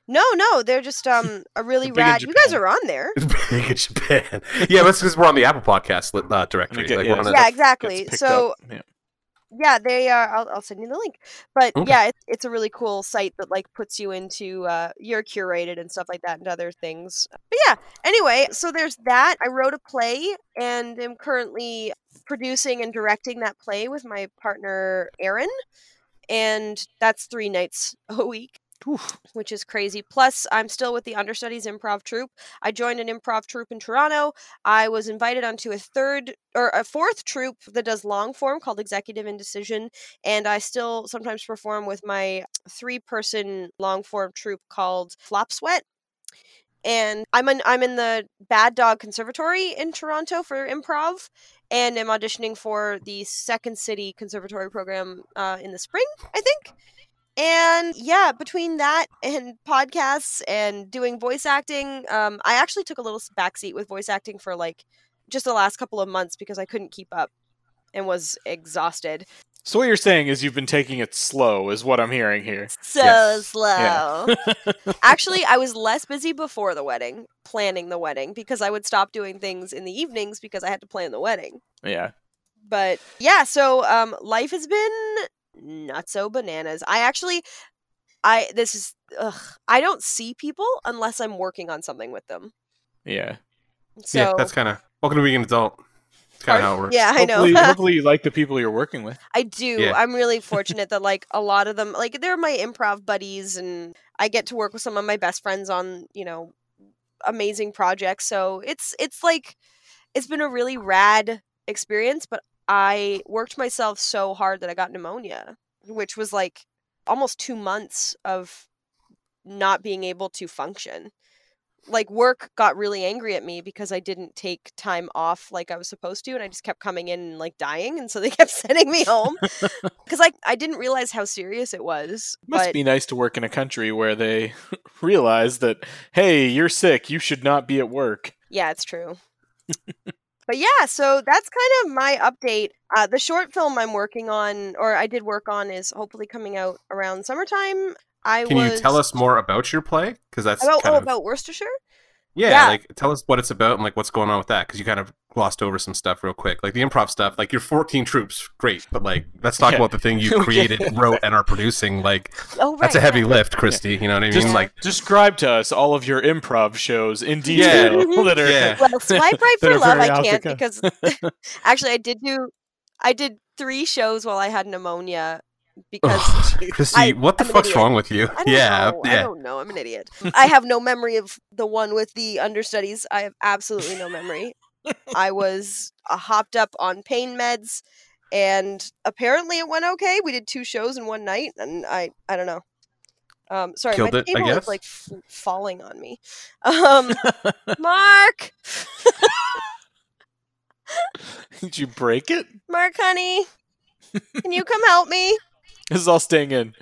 No, no, they're just um a really rad. You guys are on there. It's big in Japan. Yeah, that's because we're on the Apple Podcast li- uh, directory. Okay, like, yeah, we're on so a- exactly. So up. Yeah. Yeah, they are. I'll, I'll send you the link. But Okay. yeah, it's, it's a really cool site that like puts you into uh, you're curated and stuff like that and other things. But yeah, anyway, so there's that. I wrote a play and am currently producing and directing that play with my partner Aaron, and that's three nights a week. Oof. Which is crazy. Plus, I'm still with the Understudies Improv Troupe. I joined an improv troupe in Toronto. I was invited onto a third or a fourth troupe that does long form called Executive Indecision, and I still sometimes perform with my three person long form troupe called Flop Sweat. And I'm in, I'm in the Bad Dog Conservatory in Toronto for improv, and I'm auditioning for the Second City Conservatory program uh, in the spring, I think. And yeah, between that and podcasts and doing voice acting, um, I actually took a little backseat with voice acting for like just the last couple of months because I couldn't keep up and was exhausted. So what you're saying is you've been taking it slow, is what I'm hearing here. So Yes. slow. Actually, I was less busy before the wedding, planning the wedding, because I would stop doing things in the evenings because I had to plan the wedding. Yeah. But yeah, so um, life has been not so bananas. I actually, I this is, ugh, I don't see people unless I'm working on something with them. Yeah. So yeah, that's kind of welcome to being an adult. It's kind of how it works. yeah, I know. Hopefully, hopefully you like the people you're working with. I do. Yeah. I'm really fortunate that like a lot of them like they're my improv buddies and I get to work with some of my best friends on, you know, amazing projects. So it's it's like it's been a really rad experience, but I worked myself so hard that I got pneumonia, which was like almost 2 months of not being able to function. Like work got really angry at me because I didn't take time off like I was supposed to and I just kept coming in and like dying and so they kept sending me home cuz like I didn't realize how serious it was. Must but be nice to work in a country where they realize that, hey, you're sick, you should not be at work. yeah, it's true. But yeah, so that's kind of my update. Uh, the short film I'm working on or I did work on is hopefully coming out around summertime. I Can was you tell us more about your play? Because that's about, kind oh, of about Worcestershire? Yeah, yeah. Like, tell us what it's about and like what's going on with that. Because you kind of glossed over some stuff real quick, like the improv stuff. Like your 14 troops, great, but like let's talk Yeah. about the thing you created, wrote, and are producing. Like Oh, right. that's a heavy yeah. lift, Christy. You know what I mean? Just like describe to us all of your improv shows in detail. that are- Yeah. Well, swipe right for love. I can't because actually I did do I did three shows while I had pneumonia because Ugh, Christy, I- what the I'm fuck's wrong with you? Don't Yeah. I don't know. I'm an idiot. I have no memory of the one with the understudies. I have absolutely no memory. I was uh, hopped up on pain meds, and apparently it went okay. We did two shows in one night, and I I don't know. Um, sorry, Killed my it, table is like f- falling on me. Um, Mark, Did you break it? Mark, honey, can you come help me? This is all staying in.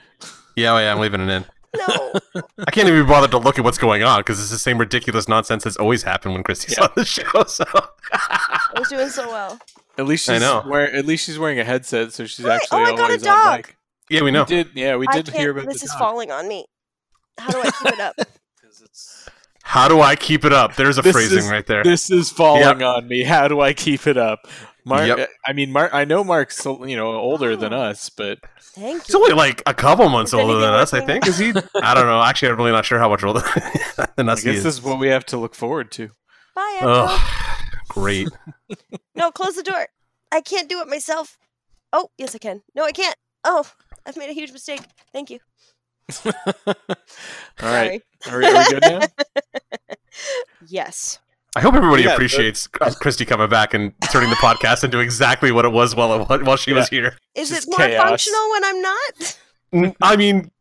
Yeah, oh, yeah, I'm leaving it in. No. I can't even be bothered to look at what's going on because it's the same ridiculous nonsense that's always happened when Christy's Yeah. on the show. So I was doing so well. At least I she's know. wear, at least she's wearing a headset, so she's Right. actually Oh, I got a always dog. on mic. yeah, we know. We did, yeah, we did hear about this the is dog. falling on me. How do I keep it up? How do I keep it up? There's a This phrasing is- right there. This is falling on me. How do I keep it up? Mark, Yep. I mean, Mark. I know Mark's you know older than Oh. us, but Thank He's you. only like a couple months Is older than us, I think. Is he? I don't know. Actually, I'm really not sure how much older than I us guess he is. this is what we have to look forward to. Bye, Echo. Ugh, great. No, close the door. I can't do it myself. Oh, yes, I can. No, I can't. Oh, I've made a huge mistake. Thank you. All right, Sorry. are we, are we good now? Yes. I hope everybody Yeah, appreciates uh, Christy coming back and turning the podcast into exactly what it was while it, while she was here. Is Just it more chaos. functional when I'm not? I mean,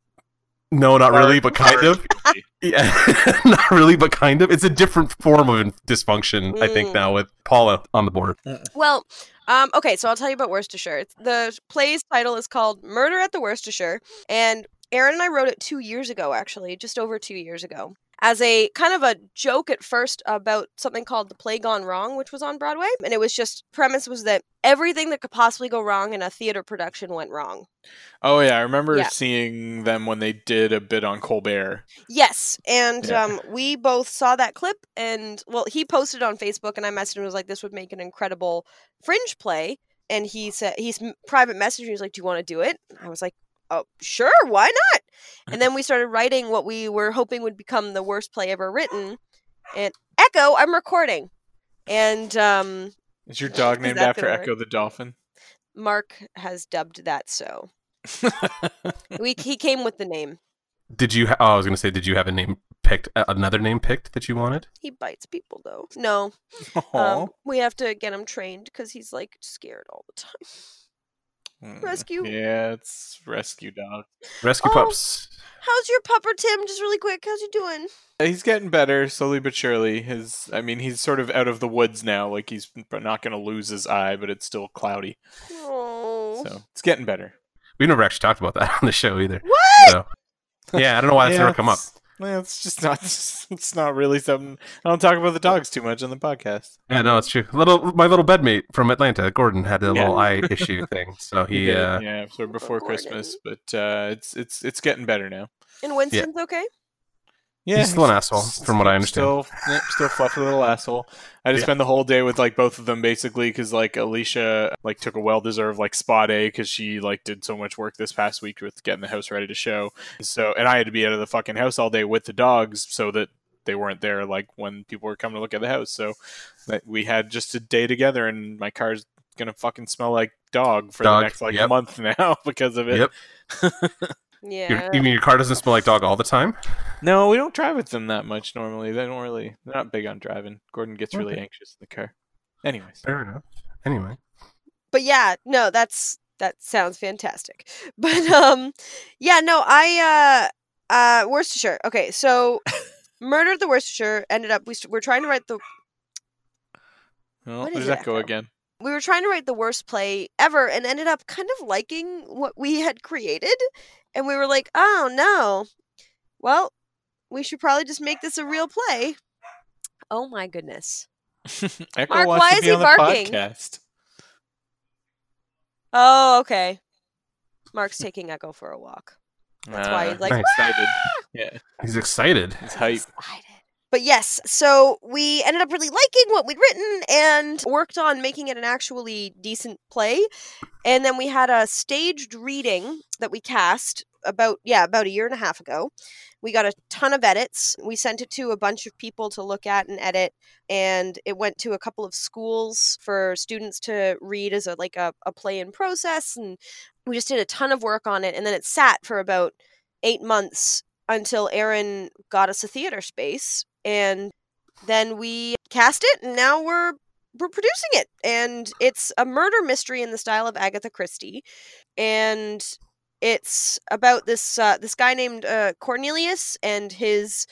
no, not really, but kind of. Yeah, not really, but kind of. It's a different form of in- dysfunction, I think, Mm. now with Paula on the board. Well, um, okay, so I'll tell you about Worcestershire. It's, the play's title is called Murder at the Worcestershire, and Aaron and I wrote it two years ago, actually, just over two years ago, as a kind of a joke at first about something called The Play Gone Wrong, which was on Broadway. And it was just, premise was that everything that could possibly go wrong in a theater production went wrong. Oh yeah, I remember Yeah. seeing them when they did a bit on Colbert. Yes, and Yeah. um, we both saw that clip, and well, he posted on Facebook, and I messaged him and was like, "This would make an incredible fringe play." and he said he's private messaging. He's like, "Do you want to do it?" I was like, "Oh, sure, why not?" And then we started writing what we were hoping would become the worst play ever written. And Echo, I'm recording, and um, Is your dog named after gonna work? Ecco the Dolphin? Mark has dubbed that so. We he came with the name. Did you? Ha- oh, I was gonna say, did you have a name picked? uh, Another name picked that you wanted? He bites people though. No, um, we have to get him trained because he's like scared all the time. Mm, rescue. Yeah, it's rescue dog. Rescue Oh. pups. How's your pupper Tim? Just really quick, how's he doing? He's getting better slowly but surely. His, I mean, he's sort of out of the woods now. Like he's not going to lose his eye, but it's still cloudy. Oh, So it's getting better. We never actually talked about that on the show either. what? So, yeah, I don't know why that's Yeah, never come up. It's- Well, it's just not. It's not really something. I don't talk about the dogs too much on the podcast. Yeah, no, it's true. Little, my little bedmate from Atlanta, Gordon, had a Yeah. little eye issue thing, so he. Yeah, Uh, yeah, sort of before Gordon. Christmas, but uh, it's it's it's getting better now. And Winston's okay? Yeah, He's still an asshole, from what I understand. Still, yep, still fluffy little asshole. I just Yeah. spent the whole day with like both of them basically because like Alicia like took a well deserved like spot A because she like did so much work this past week with getting the house ready to show. So and I had to be out of the fucking house all day with the dogs so that they weren't there like when people were coming to look at the house. So that we had just a day together and my car's gonna fucking smell like dog for Dog, the next like yep. month now because of it. Yep. Yeah. your, you mean your car doesn't smell like dog all the time? No, we don't drive with them that much normally. They don't really. They're not big on driving. Gordon gets really anxious in the car. Anyways, Fair enough. Anyway, but yeah, no, that's that sounds fantastic. But um, yeah, no, I uh uh Worcestershire. Okay, so Murder at the Worcestershire ended up we st- we're trying to write the well, What there's is it, Echo Echo? again. we were trying to write the worst play ever and ended up kind of liking what we had created and we were like oh no well we should probably just make this a real play oh my goodness Echo Mark, wants why to is be he on the barking? podcast. oh okay mark's taking echo for a walk That's why he's Ah, like, excited. Yeah, he's excited. he's hype. excited. But yes, so we ended up really liking what we'd written and worked on making it an actually decent play. And then we had a staged reading that we cast about yeah, about a year and a half ago. We got a ton of edits. We sent it to a bunch of people to look at and edit and it went to a couple of schools for students to read as a like a, a play in process and we just did a ton of work on it and then it sat for about 8 months until Aaron got us a theater space and then we cast it and now we're we're producing it. And it's a murder mystery in the style of Agatha Christie. And it's about this uh, this guy named uh, Cornelius and his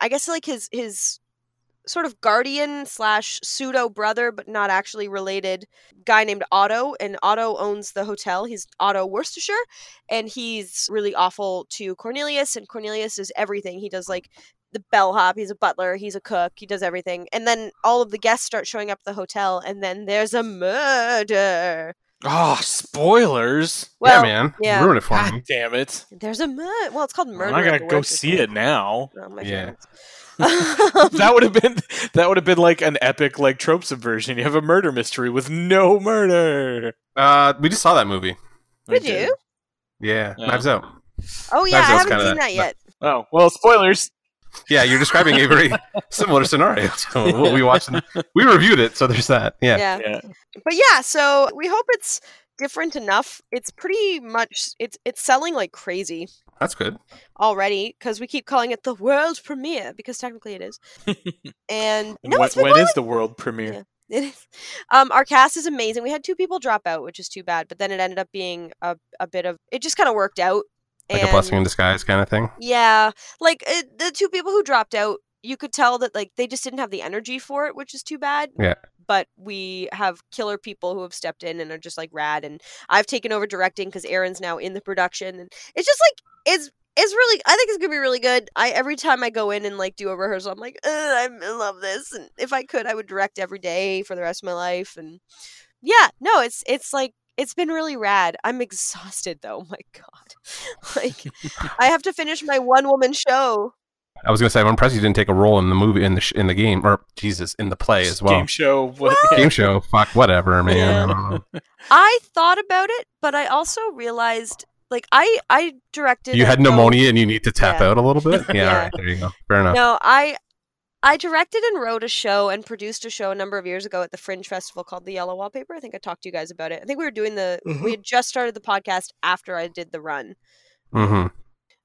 I guess like his his sort of guardian slash pseudo brother but not actually related guy named Otto. And Otto owns the hotel. He's Otto Worcestershire. And he's really awful to Cornelius. And Cornelius is everything. He does like the bellhop he's a butler he's a cook he does everything and then all of the guests start showing up at the hotel and then there's a murder Oh, spoilers! well yeah, man. yeah. Ruin it for God me. damn it! there's a murder well it's called murder I'm not gonna go see it now. Oh, my Yeah. feelings. that would have been that would have been like an epic like trope subversion. You have a murder mystery with no murder. Uh, we just saw that movie. Did Okay. you? Yeah, Yeah. Knives Out. Oh yeah, Knives I haven't seen that- that yet. Oh well, spoilers. Yeah, you're describing a very similar scenario to what we watched. In, we reviewed it, so there's that. Yeah. Yeah. Yeah. But yeah, so we hope it's different enough. It's pretty much it's it's selling like crazy that's good. already because we keep calling it the world premiere because technically it is. And And no, when, it's been when going is the world premiere? Yeah. It is. Um, our cast is amazing. We had two people drop out, which is too bad. But then it ended up being a, a bit of it. Just kind of worked out. Like and a blessing in disguise kind of thing. Yeah, like it, the two people who dropped out, you could tell that like they just didn't have the energy for it, which is too bad. Yeah. But we have killer people who have stepped in and are just like rad, and I've taken over directing because Aaron's now in the production, and it's just like it's it's really I think it's gonna be really good. I every time I go in and like do a rehearsal, I'm like, I love this, and if I could, I would direct every day for the rest of my life, and yeah, no, it's it's like it's been really rad. I'm exhausted though. Oh my god, like I have to finish my one woman show. I was gonna say I'm impressed you didn't take a role in the movie in the sh- in the game or Jesus in the play as well. Game show. What? Game show. Fuck whatever, man. Yeah. I. I thought about it, but I also realized like I I directed. You had show- pneumonia and you need to tap Yeah. out a little bit. Yeah, Yeah. all right, there you go. Fair enough. No, I I directed and wrote a show and produced a show a number of years ago at the Fringe Festival called The Yellow Wallpaper. I think I talked to you guys about it. I think we were doing the we had just started the podcast after I did the run Mm-hmm.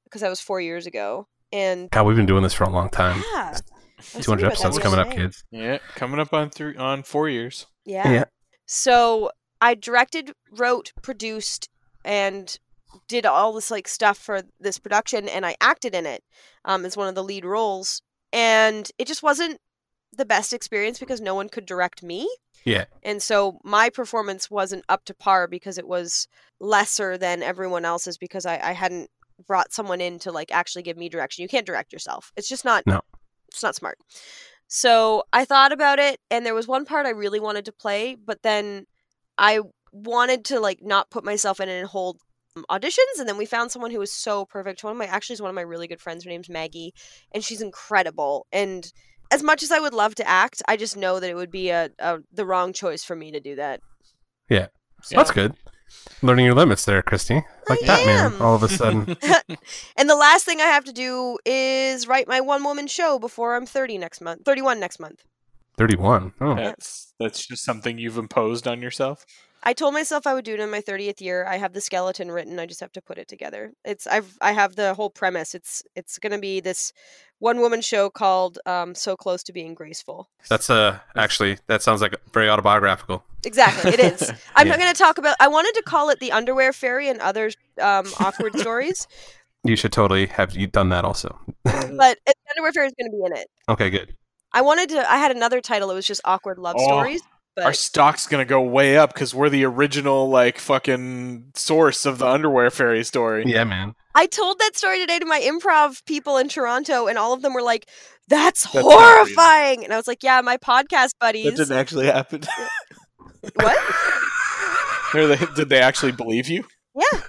because that was four years ago. And God, we've been doing this for a long time. yeah, I was thinking 200 episodes coming up, kids. Yeah, coming up on three on four years. Yeah. Yeah. So I directed, wrote, produced, and did all this like stuff for this production, and I acted in it um, as one of the lead roles. And it just wasn't the best experience because no one could direct me. Yeah. And so my performance wasn't up to par because it was lesser than everyone else's because I, I hadn't brought someone in to like actually give me direction. You can't direct yourself. It's just not No. it's not smart. So I thought about it and there was one part I really wanted to play, but then I wanted to like not put myself in it and hold auditions and then we found someone who was so perfect. One of my actually is one of my really good friends. Her name's Maggie and she's incredible. And as much as I would love to act, I just know that it would be a, a the wrong choice for me to do that. Yeah. That's good. Learning your limits there, Christy. Like I that, man. am. All of a sudden. And the last thing I have to do is write my one woman show before I'm 30 next month. 31 next month. 31. Oh. That's that's just something you've imposed on yourself. I told myself I would do it in my 30th year. I have the skeleton written. I just have to put it together. It's I've I have the whole premise. It's it's going to be this one woman show called um, So Close to Being Graceful. That's uh actually that sounds like very autobiographical. Exactly, it is. I'm Yeah. not going to talk about I wanted to call it the underwear fairy and other um, awkward stories, You should totally have you done that also. but the underwear fairy is going to be in it. Okay, good. I wanted to I had another title. It was just awkward love Oh, stories, Our stock's gonna go way up because we're the original like fucking source of the underwear fairy story. Yeah, man. I told that story today to my improv people in Toronto, and all of them were like, "That's, That's horrifying!" And I was like, "Yeah, my podcast buddies." That buddies." didn't actually happen. What? Or they, did they actually believe you? Yeah.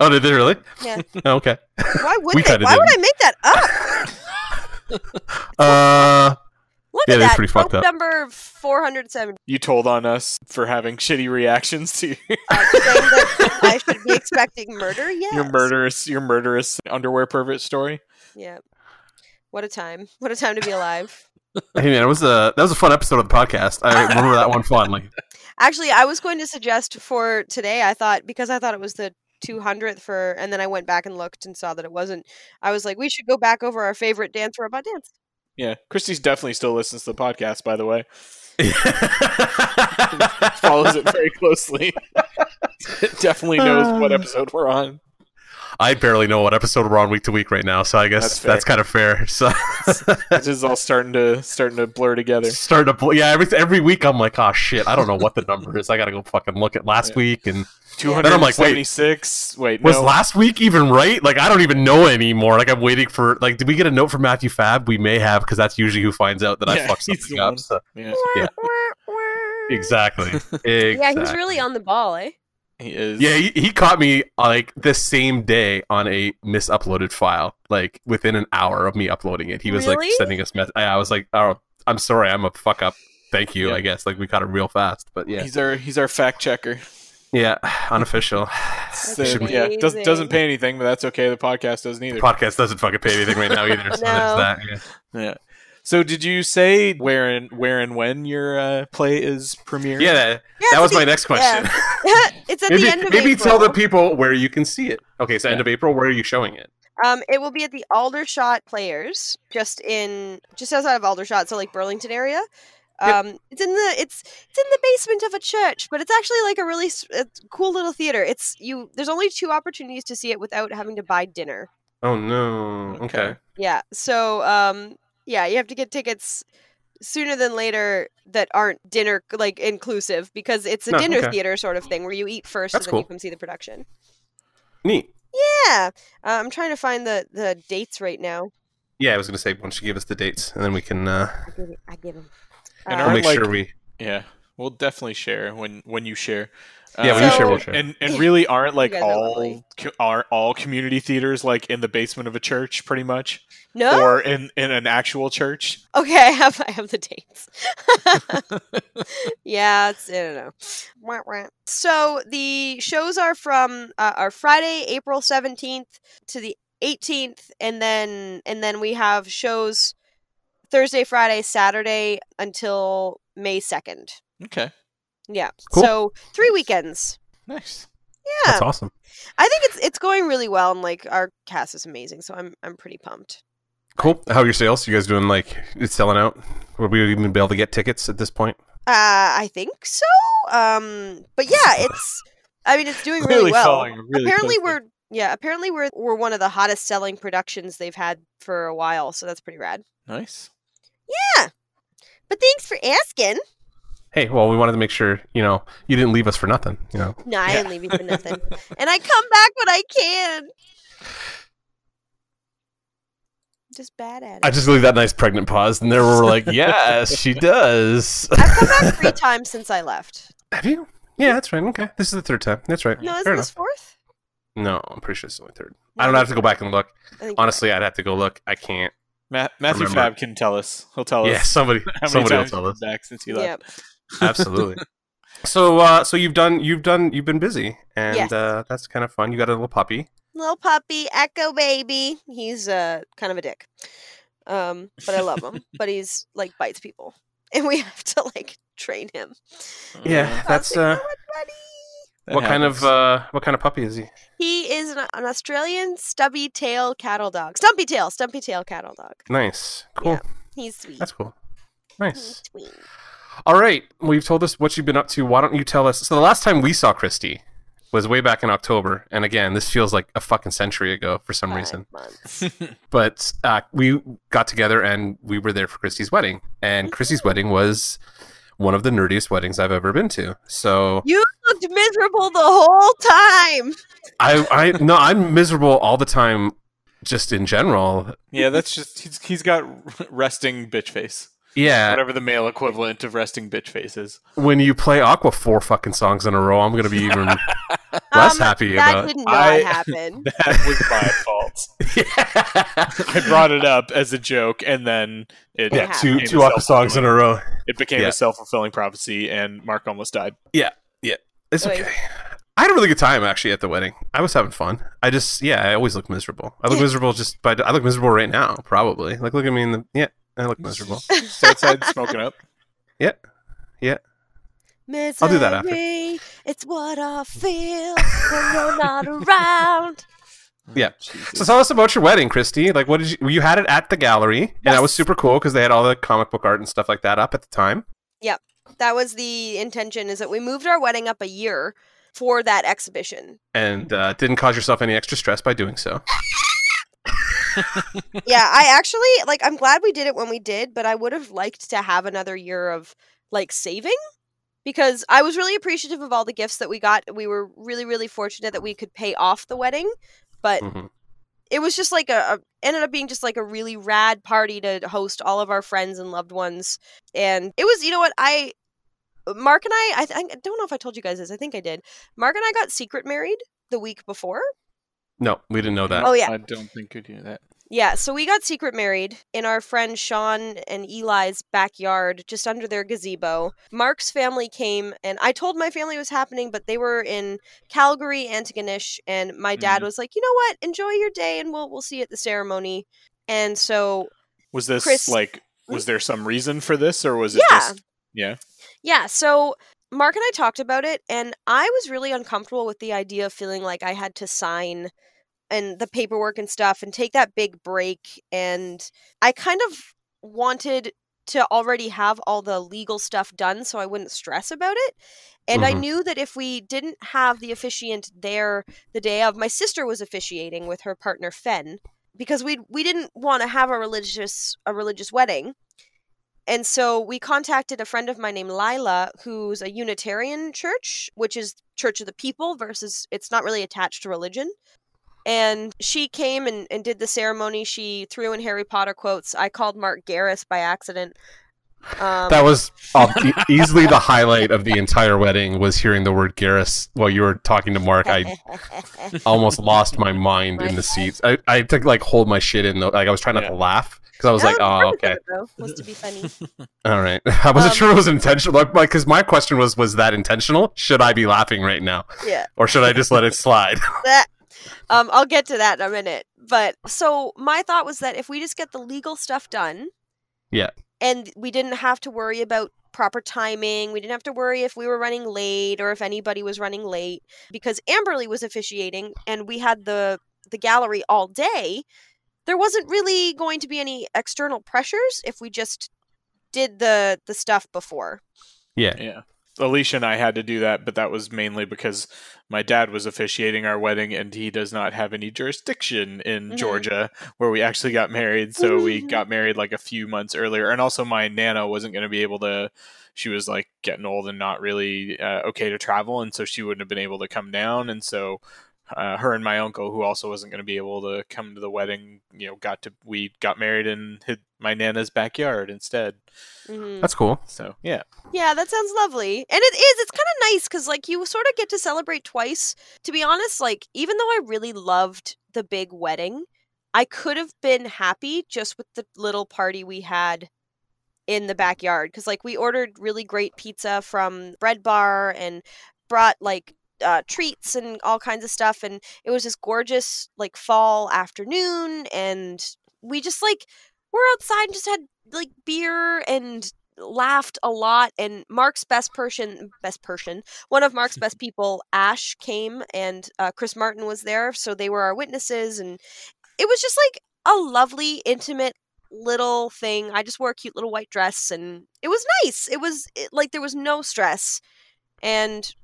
Oh, did they really? Yeah. okay. Why would We they? kinda Why would I make that up? Uh Look Yeah, at that. pretty fucked up. number four hundred seventy. You told on us for having shitty reactions to your, Uh, saying that I should be expecting murder. Yes. your murderous your murderous underwear pervert story. Yeah. What a time! What a time to be alive. hey man, it was a that was a fun episode of the podcast. I remember that one fondly. Actually, I was going to suggest for today. I thought because I thought it was the 200th for, and then I went back and looked and saw that it wasn't. I was like, we should go back over our favorite dance robot dance. Yeah, Christy's definitely still listens to the podcast. By the way, follows it very closely. definitely knows what uh. episode we're on. I barely know what episode we're on week to week right now, so I guess That's that's, kind of fair. So This is all starting to starting to blur together. starting to bl- yeah, every every week I'm like, oh shit, I don't know what the number is. I gotta go fucking look at last Yeah. week and Two Then I'm like, wait. seventy six. Wait, was no. last week even right? Like I don't even know anymore. Like I'm waiting for like did we get a note from Matthew Fab? We may have because that's usually who finds out that I Yeah, fucked something up. So. yeah, Yeah. Exactly. exactly. Yeah, he's really on the ball, eh? He is. Yeah, he, he caught me uh, like the same day on a misuploaded file, like within an hour of me uploading it. He was like sending us mess. I I was like, "Oh, I'm sorry, I'm a fuck up. Thank you." Yeah. I guess like we caught it real fast, but yeah, he's our he's our fact checker. yeah, unofficial. So, Should yeah, doesn't doesn't pay anything, but that's okay. The podcast doesn't either. Podcast doesn't fucking pay anything right now either. So No. there's that. Yeah. Yeah. So did you say where and where and when your uh, play is premiering? Yeah, that, Yeah, that was at my next question. yeah. it's at maybe the end of maybe April. Maybe tell the people where you can see it. Okay, so end of April. Where are you showing it? Um, it will be at the Aldershot Players, just in just outside of Aldershot, so like Burlington area. Yep. Um, it's in the it's it's in the basement of a church, but it's actually like a really s- it's cool little theater. It's you. There's only two opportunities to see it without having to buy dinner. Oh no. Okay. Okay. Yeah. So um, yeah, you have to get tickets sooner than later that aren't dinner like inclusive because it's a No, dinner okay. theater sort of thing where you eat first That's and then you cool. come see the production. Neat. Yeah. Uh, I'm trying to find the the dates right now. Yeah, I was gonna say, why don't you give us the dates, and then we can uh, I give it. I give 'em. And Uh, we'll make like- sure we. Yeah. We'll definitely share when when you share. Yeah, when you share, we'll share. And and really aren't like guys are all co- aren't all community theaters like in the basement of a church, pretty much, No. or in in an actual church. Okay, I have I have the dates. yeah, it's I don't know. Wah, wah. So the shows are from uh, are Friday, April seventeenth to the eighteenth, and then and then we have shows Thursday, Friday, Saturday until May second. Okay, Yeah, Cool. so three weekends. nice. Yeah, That's awesome. I think it's it's going really well, and like our cast is amazing, so I'm I'm pretty pumped. Cool. How are your sales? You guys doing like it's selling out? Would we even be able to get tickets at this point? Uh, I think so. Um, but yeah, it's. I mean, it's doing really Clearly well. really apparently, closely. we're yeah. Apparently, we're we're one of the hottest selling productions they've had for a while. So that's pretty rad. nice. Yeah. But thanks for asking. Hey, well, we wanted to make sure you know you didn't leave us for nothing. You know, No, I Yeah. didn't leave you for nothing. and I come back when I can. Just bad at it. I just leave that nice pregnant pause, and there we're like, yes, she does. I've come back three times since I left. Have you? Yeah, that's right. Okay, this is the third time. That's right. No, Fair isn't enough. this fourth? No, I'm pretty sure it's only third. No, I don't have to go back and look. Honestly, I'd have to go look. I can't. Ma- Matthew Remember. Fab can tell us. He'll tell Yeah, us somebody, somebody will tell us. back since he Yep. Left. Absolutely. so, uh, so you've done, you've done, you've been busy, and Yes. uh, that's kind of fun. You got a little puppy. Little puppy, Echo baby. He's uh kind of a dick. Um, but I love him. but he's like bites people. And we have to like train him. Yeah, Uh, that's uh, like, "Oh, that what kind of uh, what kind of puppy is he? He is an, an Australian stubby tail cattle dog. Stumpy tail, stumpy tail cattle dog. Nice, cool. Yeah. He's sweet. That's cool. He's Nice. sweet. All right, well, you've told us what you've been up to. Why don't you tell us? So the last time we saw Christy was way back in October, and again, this feels like a fucking century ago for some Five reason. But uh, we got together and we were there for Christy's wedding, and Christy's wedding was one of the nerdiest weddings I've ever been to. So You looked miserable the whole time. I, I no, I'm miserable all the time, just in general. yeah, that's just he's he's got resting bitch face. Yeah, Whatever the male equivalent of resting bitch face is. when you play Aqua four fucking songs in a row, I'm gonna be even less Um, happy That about. did not I- happen. That was my fault. yeah, I brought it up as a joke, and then it yeah, two became two a Aqua songs in a row. It became Yeah. a self fulfilling prophecy, and Mark almost died. Yeah, yeah, it's Wait. okay. I had a really good time actually at the wedding. I was having fun. I just yeah, I always look miserable. I look miserable just by I look miserable right now, probably. Like look at me in the yeah, I look miserable. Stay outside smoking up. Yeah, yeah. Misery, I'll do that after. It's what I feel when you're not around. Yeah. Jesus. So tell us about your wedding, Christy. Like what did you you had it at the gallery and that was super cool because they had all the comic book art and stuff like that up at the time. Yep, that was the intention. Is that we moved our wedding up a year for that exhibition. And uh, didn't cause yourself any extra stress by doing so. Yeah, I actually like. I'm glad we did it when we did, but I would have liked to have another year of like saving because I was really appreciative of all the gifts that we got. We were really, really fortunate that we could pay off the wedding, but Mhm. it was just like a, a ended up being just like a really rad party to host all of our friends and loved ones and it was you know what i mark and i i, th- I don't know if i told you guys this i think i did mark and i got secret married the week before No, we didn't know that. Oh, yeah. I don't think you do that. yeah so we got secret married in our friend sean and eli's backyard just under their gazebo mark's family came and i told my family it was happening but they were in calgary antigonish and my dad Mhm. was like you know what enjoy your day and we'll we'll see you at the ceremony and so Was this Chris- like? Was there some reason for this, or was it Yeah. just? Yeah. Yeah, so Mark and I talked about it, and I was really uncomfortable with the idea of feeling like I had to sign and the paperwork and stuff and take that big break. And I kind of wanted to already have all the legal stuff done so I wouldn't stress about it. And I Mhm. knew that if we didn't have the officiant there the day of, my sister was officiating with her partner Fen because we we didn't want to have a religious a religious wedding. And so we contacted a friend of mine named Lila, who's a Unitarian church, which is Church of the People versus it's not really attached to religion. And she came and, and did the ceremony. She threw in Harry Potter quotes. I called Mark Garrus by accident. Um, That was e- easily the highlight of the entire wedding was hearing the word Garrus while you were talking to Mark. I almost lost my mind in the seats. I, I had to like hold my shit in. though. Like I was trying not Yeah. to laugh because I was That like, oh, okay, it, was to be funny. all right. I wasn't Um, sure it was intentional. Like, because my question was, was that intentional? Should I be laughing right now, Yeah. or should I just let it slide? that um I'll get to that in a minute. But so my thought was that if we just get the legal stuff done, Yeah. and we didn't have to worry about proper timing, we didn't have to worry if we were running late or if anybody was running late because Amberly was officiating and we had the the gallery all day. There wasn't really going to be any external pressures if we just did the the stuff before. yeah. Yeah. Alicia and I had to do that, but that was mainly because my dad was officiating our wedding and he does not have any jurisdiction in Mhm. Georgia where we actually got married. So we got married like a few months earlier. And also, my Nana wasn't going to be able to, she was like getting old and not really uh, okay to travel. And so she wouldn't have been able to come down. And so uh, her and my uncle, who also wasn't going to be able to come to the wedding, you know, got to, we got married in his, my Nana's backyard instead. Mhm. That's cool. So, yeah. Yeah, that sounds lovely. And it is. It's kind of nice because, like, you sort of get to celebrate twice. To be honest, like, even though I really loved the big wedding, I could have been happy just with the little party we had in the backyard. Because, like, we ordered really great pizza from Bread Bar and brought, like, uh, treats and all kinds of stuff. And it was this gorgeous, like, fall afternoon. And we just, like, were outside and just had, like, beer and laughed a lot and mark's best person best person one of mark's best people ash came and uh, chris martin was there so they were our witnesses and it was just like a lovely intimate little thing i just wore a cute little white dress and it was nice it was it, like there was no stress and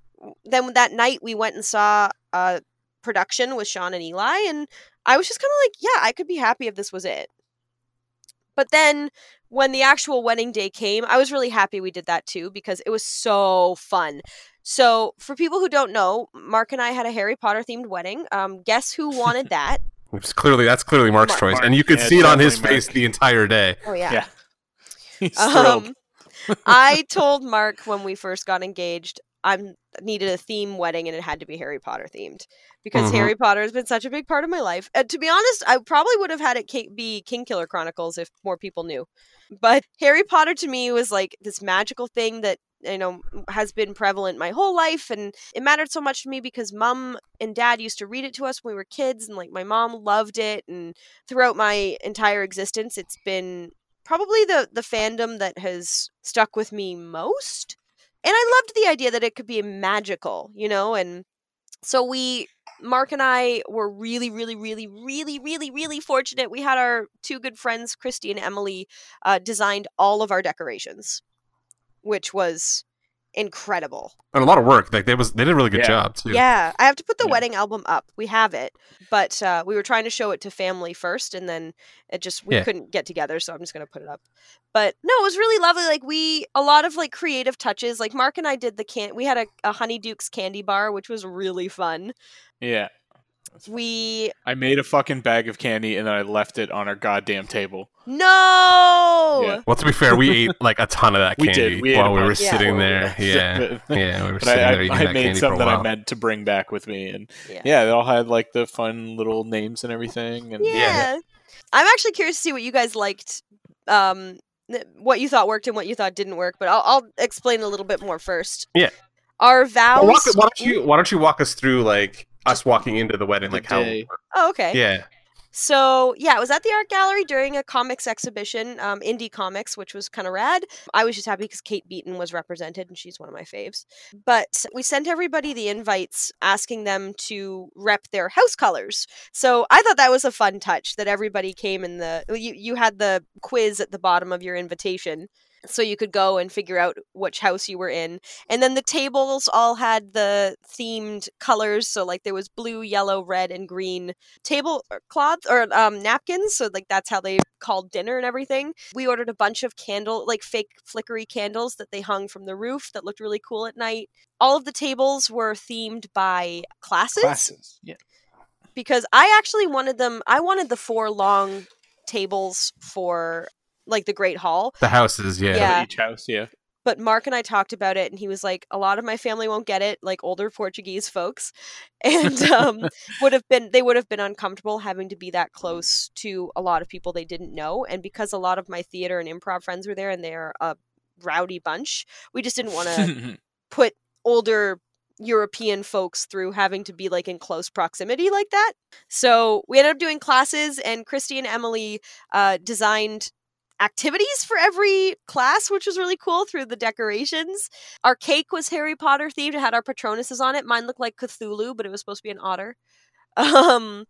then that night we went and saw a production with sean and eli and i was just kind of like yeah i could be happy if this was it but then when the actual wedding day came, I was really happy we did that too because it was so fun. So, for people who don't know, Mark and I had a Harry Potter themed wedding. Um, guess who wanted that? It's clearly that's clearly Mark's Mark. choice, Mark. and you could Yeah, see it on his definitely face the entire day. Oh yeah. Yeah. He's thrilled. Um, I told Mark when we first got engaged, I needed a theme wedding and it had to be Harry Potter themed because Mhm. Harry Potter has been such a big part of my life. And to be honest, I probably would have had it be Kingkiller Chronicles if more people knew. But Harry Potter to me was like this magical thing that you know has been prevalent my whole life and it mattered so much to me because mom and dad used to read it to us when we were kids and like my mom loved it and throughout my entire existence it's been probably the the fandom that has stuck with me most and i loved the idea that it could be magical you know and so we mark and i were really really really really really really fortunate. We had our two good friends christy and emily uh, designed all of our decorations which was incredible And a lot of work. Like they was they did a really good Yeah. job too. yeah, I have to put the Yeah. wedding album up. We have it, but uh, we were trying to show it to family first, and then it just we Yeah. couldn't get together, so I'm just gonna put it up. But no, it was really lovely. Like we a lot of like creative touches. Like Mark and I did the can. We had a, a Honeydukes candy bar, which was really fun. Yeah. We I made a fucking bag of candy and then I left it on our goddamn table. no. Yeah. Well, to be fair, we ate like a ton of that We candy did. We while we were bunch. Yeah. sitting there. left. Yeah, yeah, we were But sitting I, there I, eating I that made candy some for a that I meant to bring back with me, and Yeah. yeah, they all had like the fun little names and everything. And Yeah. I'm actually curious to see what you guys liked. Um, what you thought worked and what you thought didn't work, but I'll, I'll explain a little bit more first. Yeah. Our vows. Well, walk, why don't you Why don't you walk us through like us walking into the wedding, The like how? Oh, okay. Yeah, So yeah, it was at the art gallery during a comics exhibition, um, indie comics, which was kind of rad. I was just happy because Kate Beaton was represented, and she's one of my faves. But we sent everybody the invites, asking them to rep their house colors. So I thought that was a fun touch that everybody came in the. You you had the quiz at the bottom of your invitation. So you could go and figure out which house you were in. And then the tables all had the themed colors. So like there was blue, yellow, red, and green table uh, cloth or um, napkins. So like that's how they called dinner and everything. We ordered a bunch of candle, like fake flickery candles that they hung from the roof that looked really cool at night. All of the tables were themed by classes, classes. Yeah. because I actually wanted them. I wanted the four long tables for like the Great Hall. The houses, yeah. Yeah. Each house, yeah. But Mark and I talked about it, and he was like, "A lot of my family won't get it, like older Portuguese folks, and um, would have been they would have been uncomfortable having to be that close to a lot of people they didn't know, and because a lot of my theater and improv friends were there, and they're a rowdy bunch, we just didn't want to put older European folks through having to be like in close proximity like that. So we ended up doing classes, and Christy and Emily uh, designed activities for every class, which was really cool through the decorations. Our cake was Harry Potter themed. It had our Patronuses on it. Mine looked like Cthulhu, but it was supposed to be an otter. Um,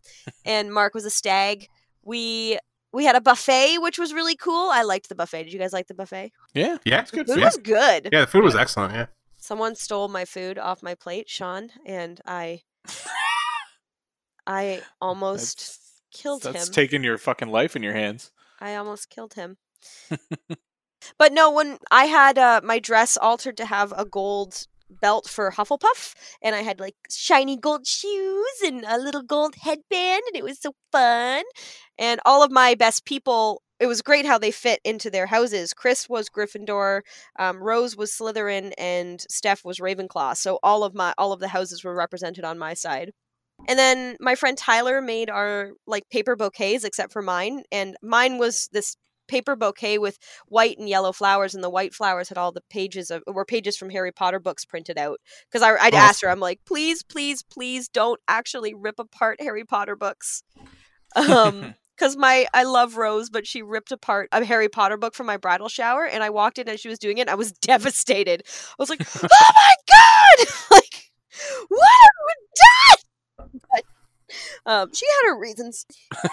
and Mark was a stag. We we had a buffet, which was really cool. I liked the buffet. Did you guys like the buffet? yeah. Yeah. It's good Food food. was good. Yeah, the food was excellent, yeah. Someone stole my food off my plate, Sean, and I I almost That's- killed That's him. taking your fucking life in your hands. I almost killed him. but no, when I had uh, my dress altered to have a gold belt for Hufflepuff, and I had like shiny gold shoes and a little gold headband, and it was so fun. And all of my best people, it was great how they fit into their houses. Chris was Gryffindor, um, Rose was Slytherin, and Steph was Ravenclaw. So all of my all of the houses were represented on my side. And then my friend Tyler made our like paper bouquets, except for mine. And mine was this paper bouquet with white and yellow flowers, and the white flowers had all the pages of were pages from Harry Potter books printed out. Because I I'd asked her, I'm like, please, please, please, don't actually rip apart Harry Potter books. Um, because my I love Rose, but she ripped apart a Harry Potter book from my bridal shower, and I walked in as she was doing it. And I was devastated. I was like, "Oh my god! like, what have we done?" But um, she had her reasons,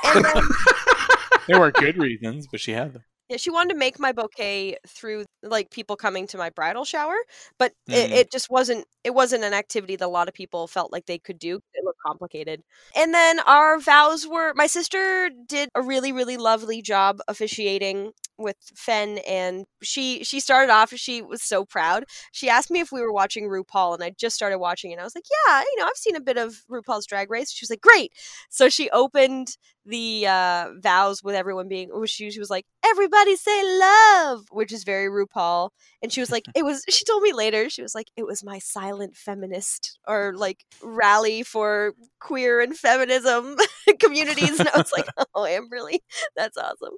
and then There were good reasons, but she had them. yeah, she wanted to make my bouquet through like people coming to my bridal shower, but it, Mhm. it just wasn't it wasn't an activity that a lot of people felt like they could do. It looked complicated. And then our vows were my sister did a really really lovely job officiating with Fen and she she started off she was so proud. She asked me if we were watching RuPaul and I just started watching. And I was like, "Yeah, you know, I've seen a bit of RuPaul's Drag Race." She was like, "Great." So she opened the uh, vows with everyone being she, she was like everybody say love which is very rupaul and she was like it was she told me later she was like it was my silent feminist or like rally for queer and feminism communities and i was like oh amberly that's awesome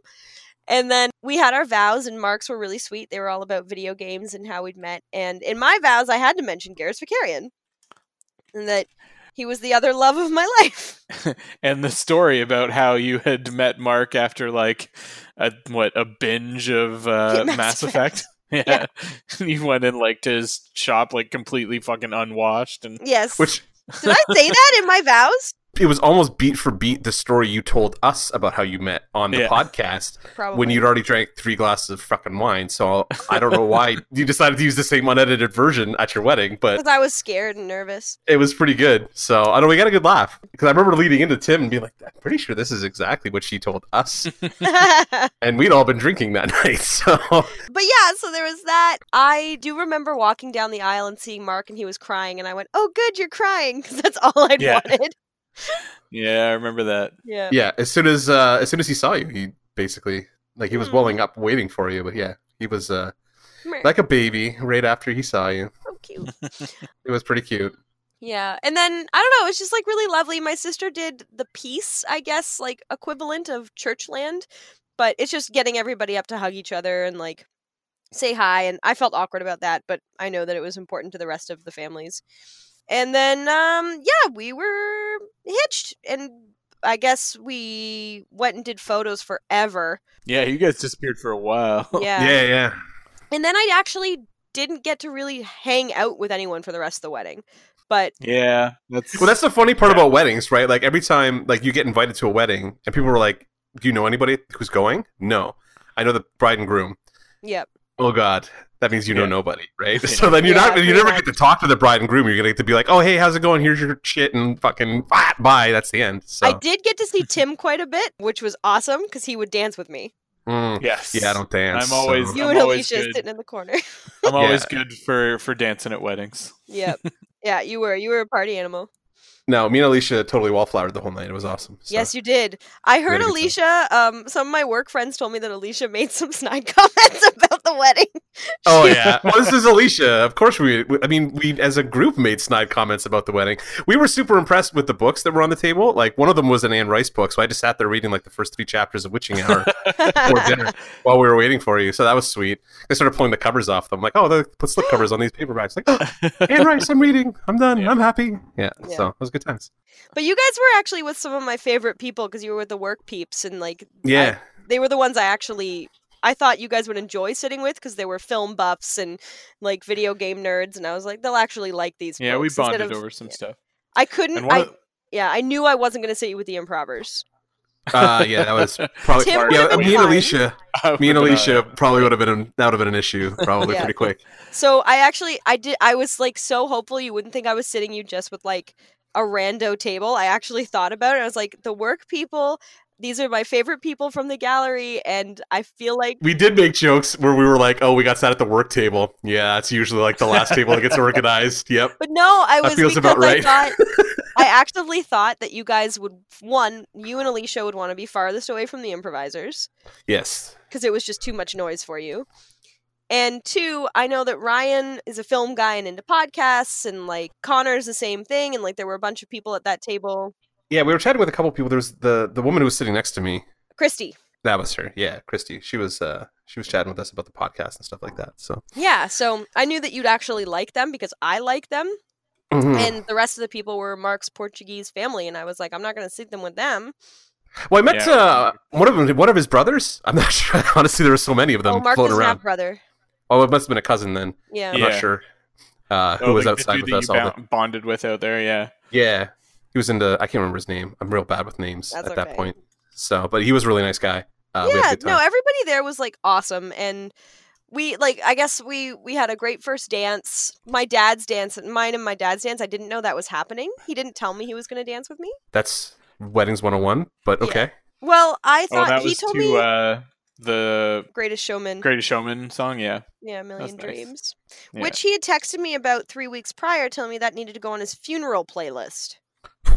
and then we had our vows and marks were really sweet they were all about video games and how we'd met and in my vows i had to mention Garrus Vakarian and that he was the other love of my life and the story about how you had met Mark after like a what a binge of uh, Mass Mass, Effect. Effect. Yeah. you went in like to his shop like completely fucking unwashed and yes Which Did I say that in my vows? It was almost beat for beat the story you told us about how you met on the Yeah. podcast Probably. when you'd already drank three glasses of fucking wine. So I don't know why you decided to use the same unedited version at your wedding, but because I was scared and nervous. it was pretty good. So I know we got a good laugh because I remember leading into Tim and being like, "I'm pretty sure this is exactly what she told us," and we'd all been drinking that night. So but yeah, so there was that. I do remember walking down the aisle and seeing Mark, and he was crying, and I went, "Oh, good, you're crying," because that's all I'd Yeah. wanted. Yeah, I remember that. Yeah. yeah, as soon as uh, as soon as he saw you, he basically like he was Mhm. welling up, waiting for you. But yeah, he was uh, like a baby right after he saw you. so cute. It was pretty cute. Yeah, and then I don't know, it was just like really lovely. My sister did the piece, I guess, like equivalent of Churchland, but it's just getting everybody up to hug each other and like say hi. And I felt awkward about that, but I know that it was important to the rest of the families. And then, um, yeah, we were hitched, and I guess we went and did photos forever. Yeah, you guys disappeared for a while. Yeah. Yeah, yeah. And then I actually didn't get to really hang out with anyone for the rest of the wedding. But yeah, that's Well, that's the funny part Yeah. about weddings, right? Like every time, like you get invited to a wedding, and people were like, "Do you know anybody who's going?" No, I know the bride and groom. yeah. Oh God, that means you know Yeah. nobody, right? So then you're Yeah, not, you never much. get to talk to the bride and groom. You're gonna get to be like, "Oh, hey, how's it going? Here's your shit," and fucking ah, bye. That's the end. So I did get to see Tim quite a bit, which was awesome because he would dance with me. mm, yes. yeah, I don't dance. I'm always- so- You I'm and Alicia good. sitting in the corner. I'm always Yeah. good for for dancing at weddings. yep. Yeah, you were. You were a party animal. No, me and Alicia totally wallflowered the whole night. It was awesome. So. Yes, you did. I heard had a good Alicia. Um, some of my work friends told me that Alicia made some snide comments about the wedding. Oh yeah. Well, this is Alicia. Of course, we. we- I mean, we as a group made snide comments about the wedding. We were super impressed with the books that were on the table. Like one of them was an Anne Rice book, so I just sat there reading like the first three chapters of Witching Hour before dinner while we were waiting for you. So that was sweet. I started pulling the covers off them. Like, oh, they put slip covers on these paperbacks. Like, oh, Anne Rice, I'm reading. I'm done. Yeah. I'm happy. Yeah. Yeah. So it was good times. But you guys were actually with some of my favorite people because you were with the work peeps and like Yeah. they were the ones I actually I thought you guys would enjoy sitting with because they were film buffs and like video game nerds, and I was like, they'll actually like these. Yeah, we bonded of- over some yeah. stuff. I couldn't. I of- yeah, I knew I wasn't going to sit you with the improvers. Uh, yeah, that was probably. Tim yeah, been me and. Alicia. Me and Alicia probably would have been an, that would have been an issue probably Yeah. pretty quick. So I actually I did I was like so hopeful you wouldn't think I was sitting you just with like a rando table. I actually thought about it. I was like, the work people. These are my favorite people from the gallery, and I feel like We did make jokes where we were like, "Oh, we got sat at the work table." Yeah, it's usually like the last table that gets organized. Yep. But no, I That was feels because about right. I thought I actively thought that you guys would one, you and Alicia would want to be farthest away from the improvisers Yes. because it was just too much noise for you. And two, I know that Ryan is a film guy and into podcasts, and like Connor's the same thing, and like there were a bunch of people at that table. Yeah, we were chatting with a couple people. There was the the woman who was sitting next to me. Christy, That was her. Yeah, Christy. She was uh she was chatting with us about the podcast and stuff like that. So. yeah. So I knew that you'd actually like them because I like them, Mhm. and the rest of the people were Mark's Portuguese family, and I was like, I'm not going to sit them with them. Well, I met Yeah. uh, one of them. One of his brothers. I'm not sure. Honestly, there were so many of them oh, Mark floating around. have brother. Oh, it must have been a cousin then. Yeah. I'm Yeah. not sure. Uh, who Oh, was the- the outside dude with that us you all the bonded with out there, yeah. Yeah, he was into. I can't remember his name. I'm real bad with names That's at that point. So, but he was a really nice guy. Uh, we had a yeah, no, everybody there was like awesome, and we like. I guess we we had a great first dance. My dad's dance, and mine and my dad's dance. I didn't know that was happening. He didn't tell me he was going to dance with me. That's weddings 101. But Yeah. okay. Well, I Oh, thought that he was told to me uh, the Greatest Showman. Greatest Showman song, yeah. Yeah, Million nice. Dreams. Yeah. Which he had texted me about three weeks prior, telling me that needed to go on his funeral playlist.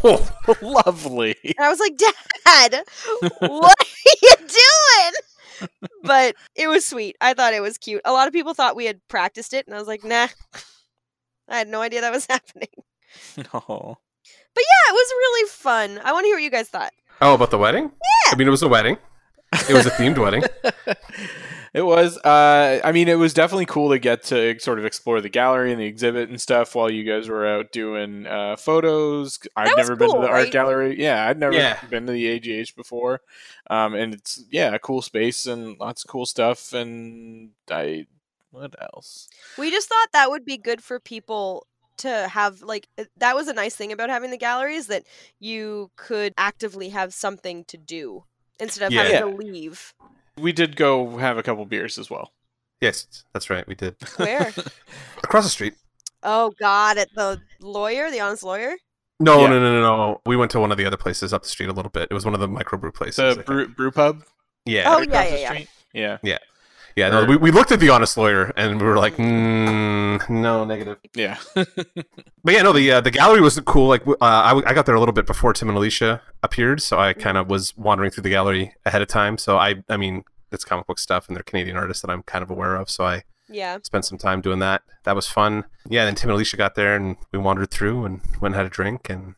Oh, Lovely. And I was like, Dad, what are you doing? But it was sweet. I thought it was cute. A lot of people thought we had practiced it, and I was like, nah. I had no idea that was happening. no. But yeah, it was really fun. I want to hear what you guys thought. oh, about the wedding? Yeah. I mean, it was a wedding. It was a themed wedding. It was uh i mean it was definitely cool to get to sort of explore the gallery and the exhibit and stuff while you guys were out doing uh photos i've That was never been to cool, the art gallery yeah i'd never Yeah. been to the agh before um and it's yeah a cool space and lots of cool stuff and i what else We just thought that would be good for people to have like uh, that was a nice thing about having the gallery is that you could actively have something to do instead of Yeah. having to leave. We did go have a couple beers as well yes, that's right. We did. Where? Across the street. oh God, at the lawyer, the honest lawyer. No, Yeah. no, no, no, no. We went to one of the other places up the street a little bit. It was one of the microbrew places. The brew, brew pub yeah. Oh, right yeah, yeah, yeah. yeah Yeah, no, we, we looked at the honest lawyer and we were like, mm, no, negative. yeah But yeah, no, the uh, the gallery was cool. Like, uh, I, w- I got there a little bit before Tim and Alicia appeared, so I kind of was wandering through the gallery ahead of time. So I, I mean, it's comic book stuff, and they're Canadian artists that I'm kind of aware of. So I Yeah. spent some time doing that. That was fun. Yeah, then Tim and Alicia got there, and we wandered through and went and had a drink, and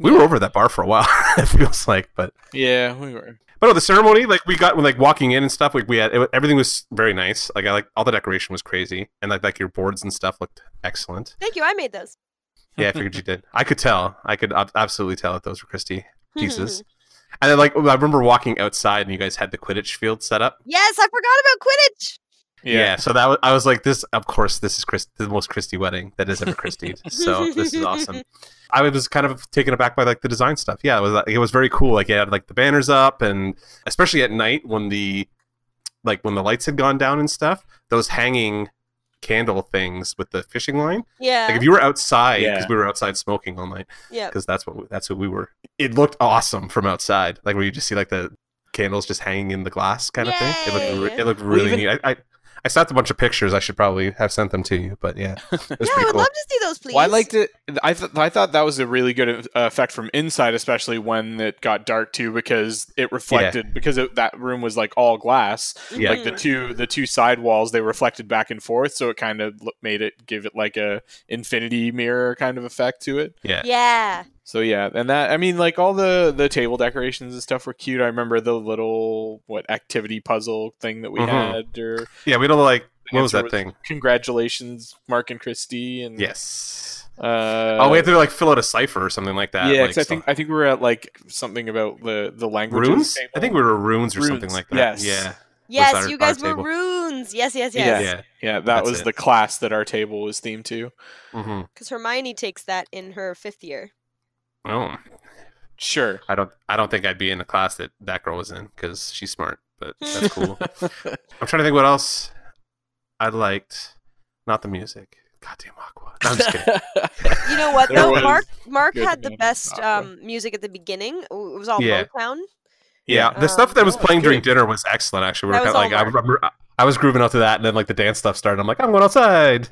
we were over at that bar for a while. it feels like, but yeah we were but no, the ceremony, like we got when like walking in and stuff. Like we had it, everything was very nice. Like I like all the decoration was crazy, and like like your boards and stuff looked excellent. Thank you. I made those. Yeah, I figured you did. I could tell. I could ab- absolutely tell that those were Christy pieces. and then like I remember walking outside, and you guys had the Quidditch field set up. yes, I forgot about Quidditch. Yeah, so that was, I was like, this. Of course, this is Chris, the most Christy wedding that has ever Christied. so this is awesome. I was kind of taken aback by like the design stuff. Yeah, it was like, it was very cool. Like it had like the banners up, and especially at night when the like when the lights had gone down and stuff, those hanging candle things with the fishing line. Yeah. Like if you were outside, because Yeah. we were outside smoking all night, yeah. because that's what we, that's what we were. It looked awesome from outside, like where you just see like the candles just hanging in the glass kind of thing. It looked re- it looked really even- neat. I, I I snapped a bunch of pictures. I should probably have sent them to you, but yeah, yeah, I would cool. love to see those, please. Well, I liked it. I th- I thought that was a really good uh, effect from inside, especially when it got dark too, because it reflected because it, that room was like all glass. Yeah. Like the two the two side walls, they reflected back and forth, so it kind of made it give it like a infinity mirror kind of effect to it. yeah. Yeah. So yeah, and that I mean, like all the the table decorations and stuff were cute. I remember the little what activity puzzle thing that we Mhm. had, or Yeah, we don't like what was that was- thing? congratulations, Mark and Christy, and Yes. Uh, oh, we had to like fill out a cipher or something like that. yeah, like, 'cause I think I think we were at like something about the the languages. runes. table. I think we were runes or something like that. yes. Yeah. Yes, our- you guys were table. runes. Yes, yes, yes. Yeah. yeah, that That's was it. the class that our table was themed to. hmm Because Hermione takes that in her fifth year. Oh, Sure. I don't. I don't think I'd be in the class that that girl was in because she's smart. But that's cool. I'm trying to think what else I liked. Not the music. Goddamn Aqua. No, I'm just kidding. You know what though? Mark Mark had the best um, music at the beginning. It was all Yeah. Motown. Yeah, the Um, stuff that was playing during dinner was excellent. Actually, we were kinda like I remember I was grooving out to that, and then like the dance stuff started. I'm like, I'm going outside.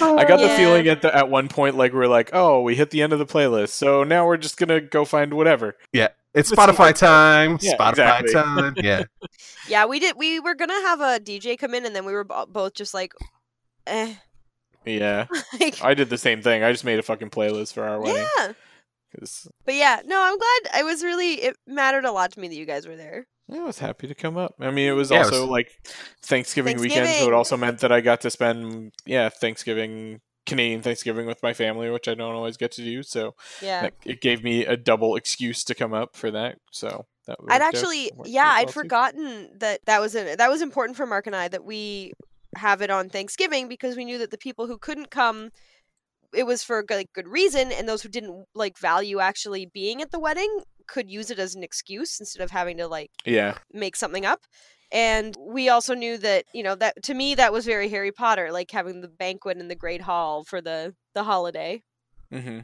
I got the feeling at the at one point like we are like, oh, we hit the end of the playlist, so now we're just gonna go find whatever. Yeah, it's Let's see. Spotify time. Yeah, Spotify exactly. time. Yeah, Yeah, we did. We were gonna have a DJ come in, and then we were both just like, eh. Yeah, like, I did the same thing. I just made a fucking playlist for our wedding. yeah. 'cause But yeah, no, I'm glad. I was really. It mattered a lot to me that you guys were there. I was happy to come up. I mean, it was Yeah, it also was- like Thanksgiving, weekend, so it also meant that I got to spend yeah Thanksgiving Canadian Thanksgiving with my family, which I don't always get to do. So Yeah. that, it gave me a double excuse to come up for that. So that I'd worked out- actually, yeah, I'd well, too. forgotten that that was a, that was important for Mark and I that we have it on Thanksgiving because we knew that the people who couldn't come, it was for good, like, good reason, and those who didn't like value actually being at the wedding could use it as an excuse instead of having to like Yeah, make something up. And we also knew that you know that to me that was very Harry Potter, like having the banquet in the Great Hall for the the holiday. mm-hmm.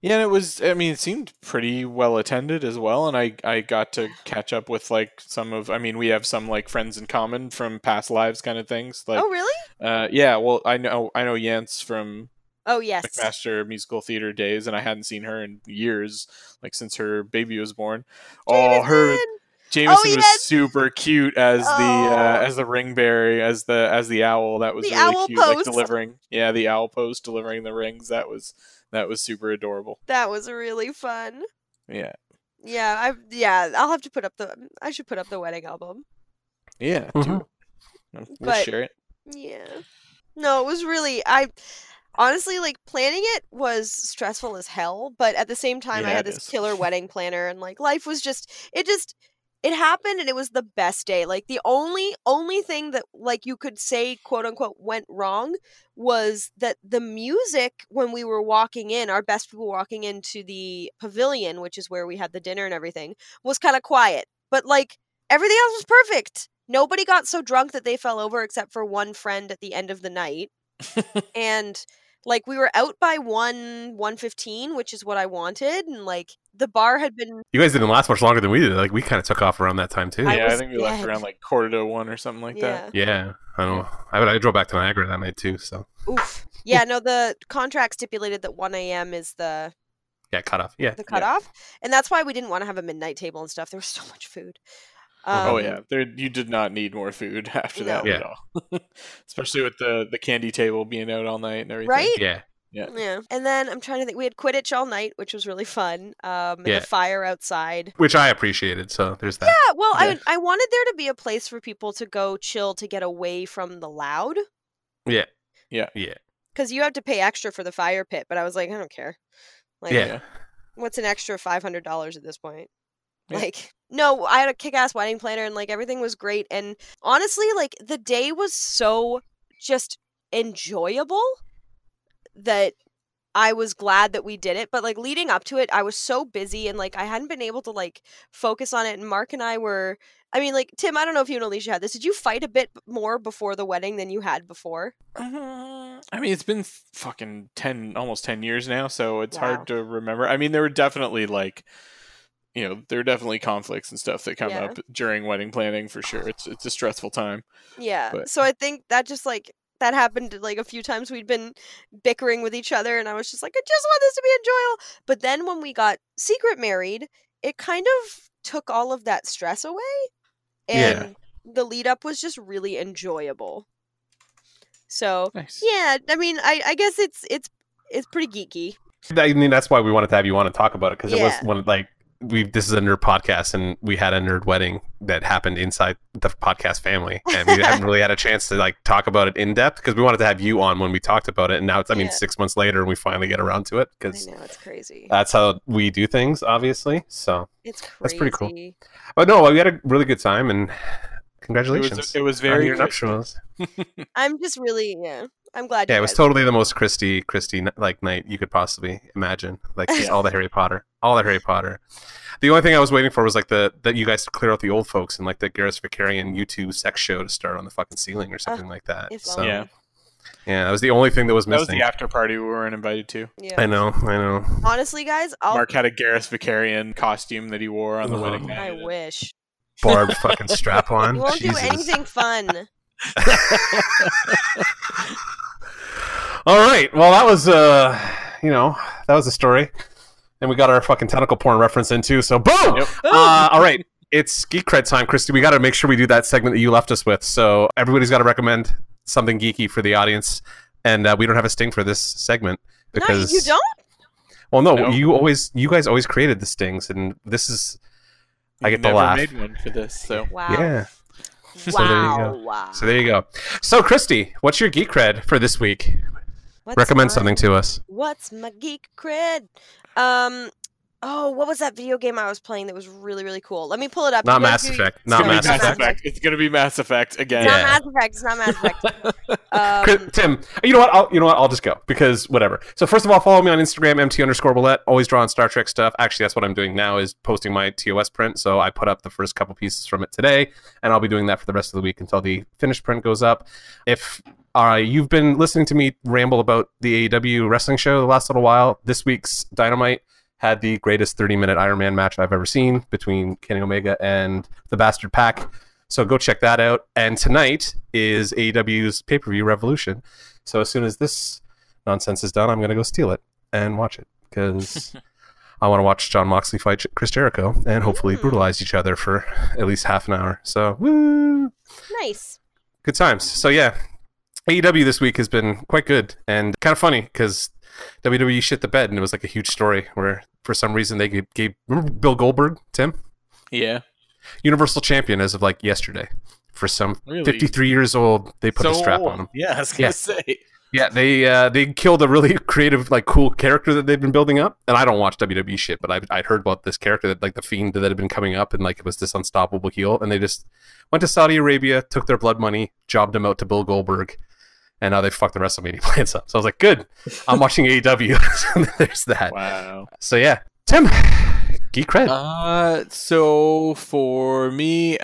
Yeah, and it was. I mean, it seemed pretty well attended as well, and I I got to catch up with like some of. I mean, we have some like friends in common from past lives, kind of things. Like, oh really? uh, yeah. Well, I know I know Jens from Oh yes. McMaster musical theater days, and I hadn't seen her in years, like since her baby was born. Oh, her Jameson! Jameson yes! was super cute as the uh, Oh. as the ringberry, as the as the owl. That was The really owl cute. Like delivering, yeah, the owl post delivering the rings. That was that was super adorable. That was really fun. Yeah, Yeah, I yeah, I'll have to put up the I should put up the wedding album. yeah. mm-hmm. we'll But- share it. Yeah. No, it was really I honestly like planning it was stressful as hell, but at the same time I had this is. killer wedding planner and like life was just it just it happened and it was the best day. Like the only only thing that like you could say quote unquote went wrong was that the music when we were walking in, our best people walking into the pavilion, which is where we had the dinner and everything, was kind of quiet. But like everything else was perfect. Nobody got so drunk that they fell over except for one friend at the end of the night. and like we were out by 1 115, which is what I wanted and like the bar had been you guys didn't last much longer than we did. Like we kind of took off around that time too. Yeah, I was think we left around like quarter to one or something like yeah. that. yeah, I don't know. I, I drove back to Niagara that night too. So Oof. Yeah, no, the contract stipulated that 1 a.m. is the yeah, cut off. Yeah, the cutoff, and that's why we didn't want to have a midnight table and stuff. There was so much food. Oh Um, yeah, there you did not need more food after that No. at all. Especially with the the candy table being out all night and everything. Right? yeah. Yeah, yeah. and then I'm trying to think. We had Quidditch all night, which was really fun. Um, Yeah. the fire outside. Which I appreciated. So there's that. Yeah, well, Yeah. I I wanted there to be a place for people to go chill to get away from the loud, Yeah, Yeah. yeah, because you have to pay extra for the fire pit. But I was like, I don't care. Like, yeah. Yeah. what's an extra five hundred dollars at this point? Yeah. Like, no, I had a kick-ass wedding planner, and like everything was great. And honestly, like the day was so just enjoyable that I was glad that we did it. But like leading up to it, I was so busy, and like I hadn't been able to like focus on it. And Mark and I were, I mean, like Tim, I don't know if you and Alicia had this. Did you fight a bit more before the wedding than you had before? Uh, I mean, it's been fucking ten, almost ten years now, so it's Wow. hard to remember. I mean, there were definitely like you know there are definitely conflicts and stuff that come Yeah. up during wedding planning for sure. It's it's a stressful time. Yeah. But- So I think that just like that happened like a few times we'd been bickering with each other and I was just like I just want this to be enjoyable. But then when we got secret married, it kind of took all of that stress away Yeah. and the lead up was just really enjoyable. So, Nice. yeah, I mean, I I guess it's it's it's pretty geeky. I mean, that's why we wanted to have you on and talk about it because it was Yeah. one like we. This is a nerd podcast, and we had a nerd wedding that happened inside the podcast family, and we haven't really had a chance to like talk about it in depth because we wanted to have you on when we talked about it, and now it's I mean Yeah. six months later, and we finally get around to it I because know it's crazy. that's how we do things, obviously. So, it's crazy. that's pretty cool. but no, we had a really good time, and It congratulations. was, it was very your nuptials. I'm just really yeah. I'm glad. Yeah, you it was totally the most Christy Christy like night you could possibly imagine. Like just all the Harry Potter, all the Harry Potter. The only thing I was waiting for was like the that you guys to clear out the old folks and like the Garrus Vakarian U2 sex show to start on the fucking ceiling or ah, something like that. So yeah. Yeah. that was the only thing that was missing. That was the after party we weren't invited to. Yeah. I know, I know. Honestly, guys, I'll. Mark had a Garrus Vakarian costume that he wore on the Ugh. wedding night. I wish. Barbed fucking strap on. You won't Jesus. do anything fun. All right. Well, that was uh, you know, that was a story. And we got our fucking tentacle porn reference in too. So boom. Yep. Uh, all right. It's geek cred time, Christy. We got to make sure we do that segment that you left us with. So everybody's got to recommend something geeky for the audience, and uh, we don't have a sting for this segment because no, you don't. Well, no, No. you always, you guys always created the stings, and this is I You get the never laugh. made one for this, so Wow. yeah. there you Wow. go. Wow. So there you go. So Christy, what's your geek cred for this week? What's Recommend my- something to us. What's my geek cred? Um. Oh, what was that video game I was playing that was really really cool? Let me pull it up. Not Mass do- Effect. It's Not gonna Mass be Mass Effect. Effect. It's gonna be Mass Effect again. It's Yeah. not Mass Effect. It's not Mass Effect. Um, Tim, you know what? I'll, you know what? I'll just go because whatever. So first of all, follow me on Instagram, mt underscore bullet. Always drawing Star Trek stuff. Actually, that's what I'm doing now is posting my TOS print. So I put up the first couple pieces from it today, and I'll be doing that for the rest of the week until the finished print goes up. If uh, you've been listening to me ramble about the AEW wrestling show the last little while, this week's Dynamite had the greatest 30 minute Iron Man match I've ever seen between Kenny Omega and the Bastard PAC. So go check that out. And tonight is AEW's pay per view Revolution. So as soon as this nonsense is done, I'm going to go steal it and watch it because I want to watch Jon Moxley fight Chris Jericho and hopefully Mm. brutalize each other for at least half an hour. So woo, nice. good times. So yeah, AEW this week has been quite good and kind of funny because WWE shit the bed and it was like a huge story where for some reason they gave, gave remember Bill Goldberg, Tim, Yeah. Universal Champion as of like yesterday. For some Really? 53 years old, they put a strap old. on him. Yeah, I was gonna Yeah. say. Yeah, they uh, they killed a really creative, like cool character that they've been building up. And I don't watch WWE shit, but I've I'd heard about this character that like the fiend that had been coming up, and like it was this unstoppable heel. And they just went to Saudi Arabia, took their blood money, jobbed him out to Bill Goldberg, and now they fucked the WrestleMania plans up. So I was like, good, I'm watching AEW. so there's that. Wow. So yeah, Tim, geek cred. Uh, so for me,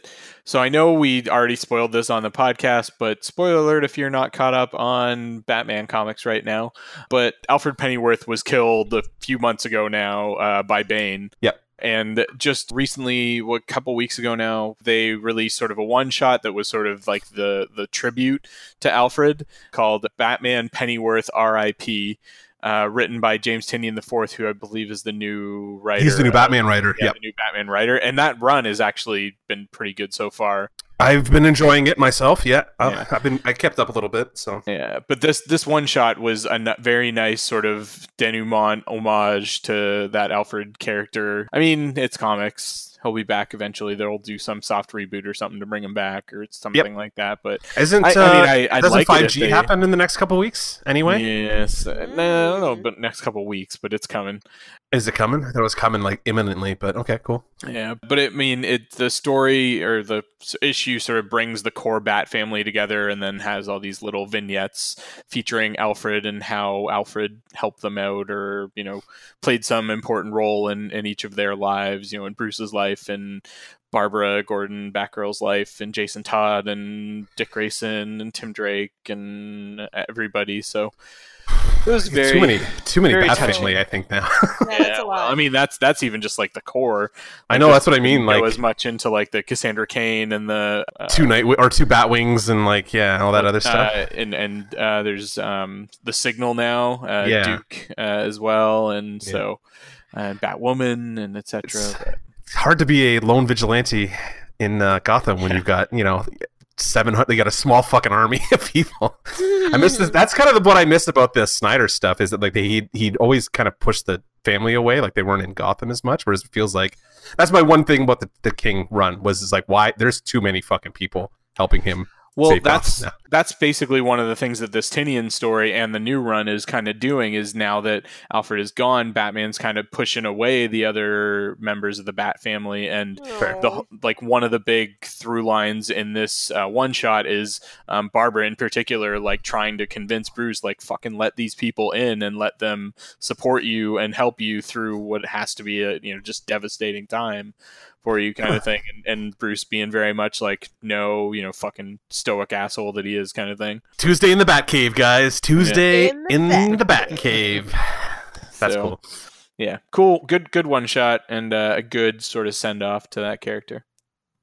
so I know we already spoiled this on the podcast, but spoiler alert if you're not caught up on Batman comics right now. But Alfred Pennyworth was killed a few months ago now uh, by Bane. Yep. And just recently, a couple weeks ago now, they released sort of a one shot that was sort of like the the tribute to Alfred called Batman Pennyworth R.I.P. Uh, written by James Tynion IV, who I believe is the new writer. He's the new of- Batman writer. yeah, Yep. the new Batman writer, and that run has actually been pretty good so far. I've been enjoying it myself. Yeah, Uh, Yeah. I've been I kept up a little bit. So Yeah, but this this one shot was a n- very nice sort of denouement homage to that Alfred character. I mean, it's comics. He'll be back eventually. They'll do some soft reboot or something to bring him back, or something like that. But isn't I, uh, I mean, I, I'd doesn't like five G happen in the next couple weeks anyway? Yes, uh, no, I don't know, but next couple weeks, but it's coming. Is it coming? I thought it was coming like imminently, but okay, cool. Yeah, but it, I mean, it the story or the issue sort of brings the core Bat family together, and then has all these little vignettes featuring Alfred and how Alfred helped them out, or you know, played some important role in in each of their lives. You know, in Bruce's life, and Barbara Gordon Batgirl's life, and Jason Todd, and Dick Grayson, and Tim Drake, and everybody. So. It was very too many, too many very Bat touching. Family. I think now. Yeah, that's a well, lot. I mean, that's that's even just like the core. I know that's what I mean. Like as much into like the Cassandra Cain and the uh, two night or two bat wings and like yeah, all that other stuff. Uh, and and uh, there's um, the Signal now, uh, Yeah. Duke uh, as well, and Yeah. so uh, Batwoman and etc. it's hard to be a lone vigilante in uh, Gotham when you've got you know seven hundred. They got a small fucking army of people. I miss this. That's kind of what I miss about this Snyder stuff is that like they, he'd he'd always kind of push the family away, like they weren't in Gotham as much. Whereas it feels like that's my one thing about the, the King run was is like why there's too many fucking people helping him. Well, save that's Gotham that's basically one of the things that this Tynion story and the new run is kind of doing is now that Alfred is gone, Batman's kind of pushing away the other members of the Bat family, and Fair. the like one of the big through lines in this uh, one shot is um, Barbara in particular, like trying to convince Bruce, like fucking let these people in and let them support you and help you through what has to be a you know just devastating time for you kind of thing and, and bruce being very much like no you know fucking stoic asshole that he is kind of thing Tuesday in the Batcave, guys. Tuesday In the in the Batcave. Batcave. That's So, cool. yeah cool good good one shot and uh, a good sort of send off to that character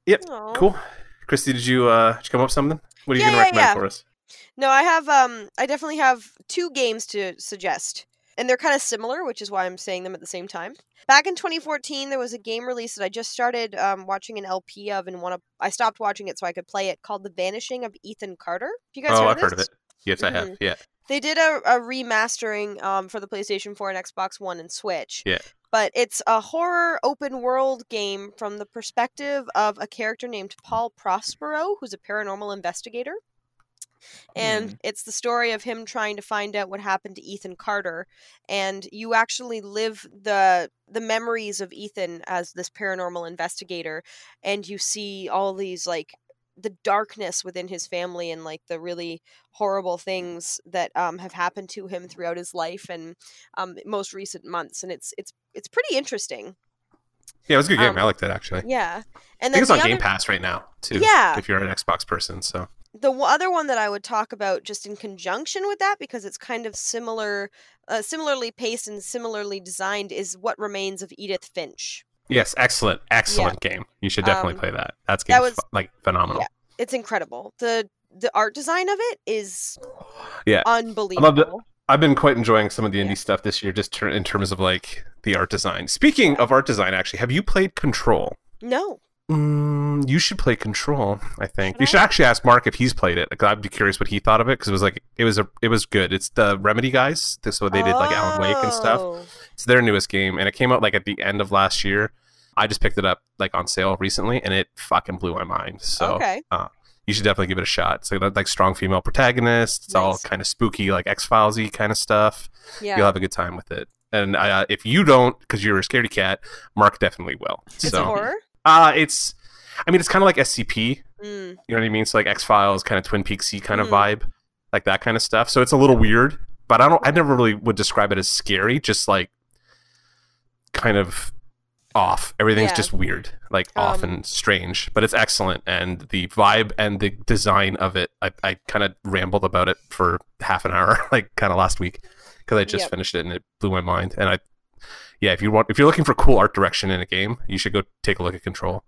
Aw. Cool. Christy, did you uh did you come up with something? What are you Yeah, gonna yeah, recommend yeah. for us? No, I have um I definitely have two games to suggest. And they're kind of similar, which is why I'm saying them at the same time. Back in 2014, there was a game release that I just started um, watching an LP of, and want to. I stopped watching it so I could play it, called "The Vanishing of Ethan Carter." If you guys Oh, heard I've of heard of it. Yes, I have. Mhm. Yeah. They did a, a remastering um, for the PlayStation 4 and Xbox One and Switch. Yeah. But it's a horror open world game from the perspective of a character named Paul Prospero, who's a paranormal investigator. And it's the story of him trying to find out what happened to Ethan Carter. And you actually live the the memories of Ethan as this paranormal investigator, and you see all these like the darkness within his family and like the really horrible things that um, have happened to him throughout his life and um, most recent months and it's it's it's pretty interesting Yeah, it was a good game. Um, I like that actually. yeah I and think it's on other, Game Pass right now too. Yeah. If you're an Xbox person, so the other one that I would talk about just in conjunction with that because it's kind of similar uh, similarly paced and similarly designed is what remains of Edith Finch yes, excellent, excellent game. You should definitely Um, play that. That's that game was- like phenomenal. yeah. it's incredible the the art design of it is Yeah. unbelievable I've been quite enjoying some of the indie Yeah. stuff this year, just ter- in terms of like the art design. Speaking of art design, actually, have you played Control? no Mm, you should play Control. I think Should you I? should actually ask Mark if he's played it. Like, I'd be curious what he thought of it because it was like it was a it was good. It's the Remedy guys, so they did like Alan Wake and stuff. Oh. It's their newest game, and it came out like at the end of last year. I just picked it up like on sale recently, and it fucking blew my mind. So okay you should definitely give it a shot. So like like strong female protagonist. It's all kind of spooky, like X Filesy kind of stuff. yeah You'll have a good time with it. And uh, if you don't, because you're a scaredy cat, Mark definitely will. it's so horror uh, it's, I mean, it's kind of like SCP. mm. You know what I mean? So like X Files, kind of Twin Peaksy kind of Mhm. vibe, like that kind of stuff. So it's a little weird, but I don't. I never really would describe it as scary. Just like kind of off. Everything's Yeah. just weird, like off Um, and strange. But it's excellent, and the vibe and the design of it. I, I kind of rambled about it for half an hour, like kind of last week, because I just Yep. finished it and it blew my mind. And I, yeah, if you want, if you're looking for cool art direction in a game, you should go take a look at Control.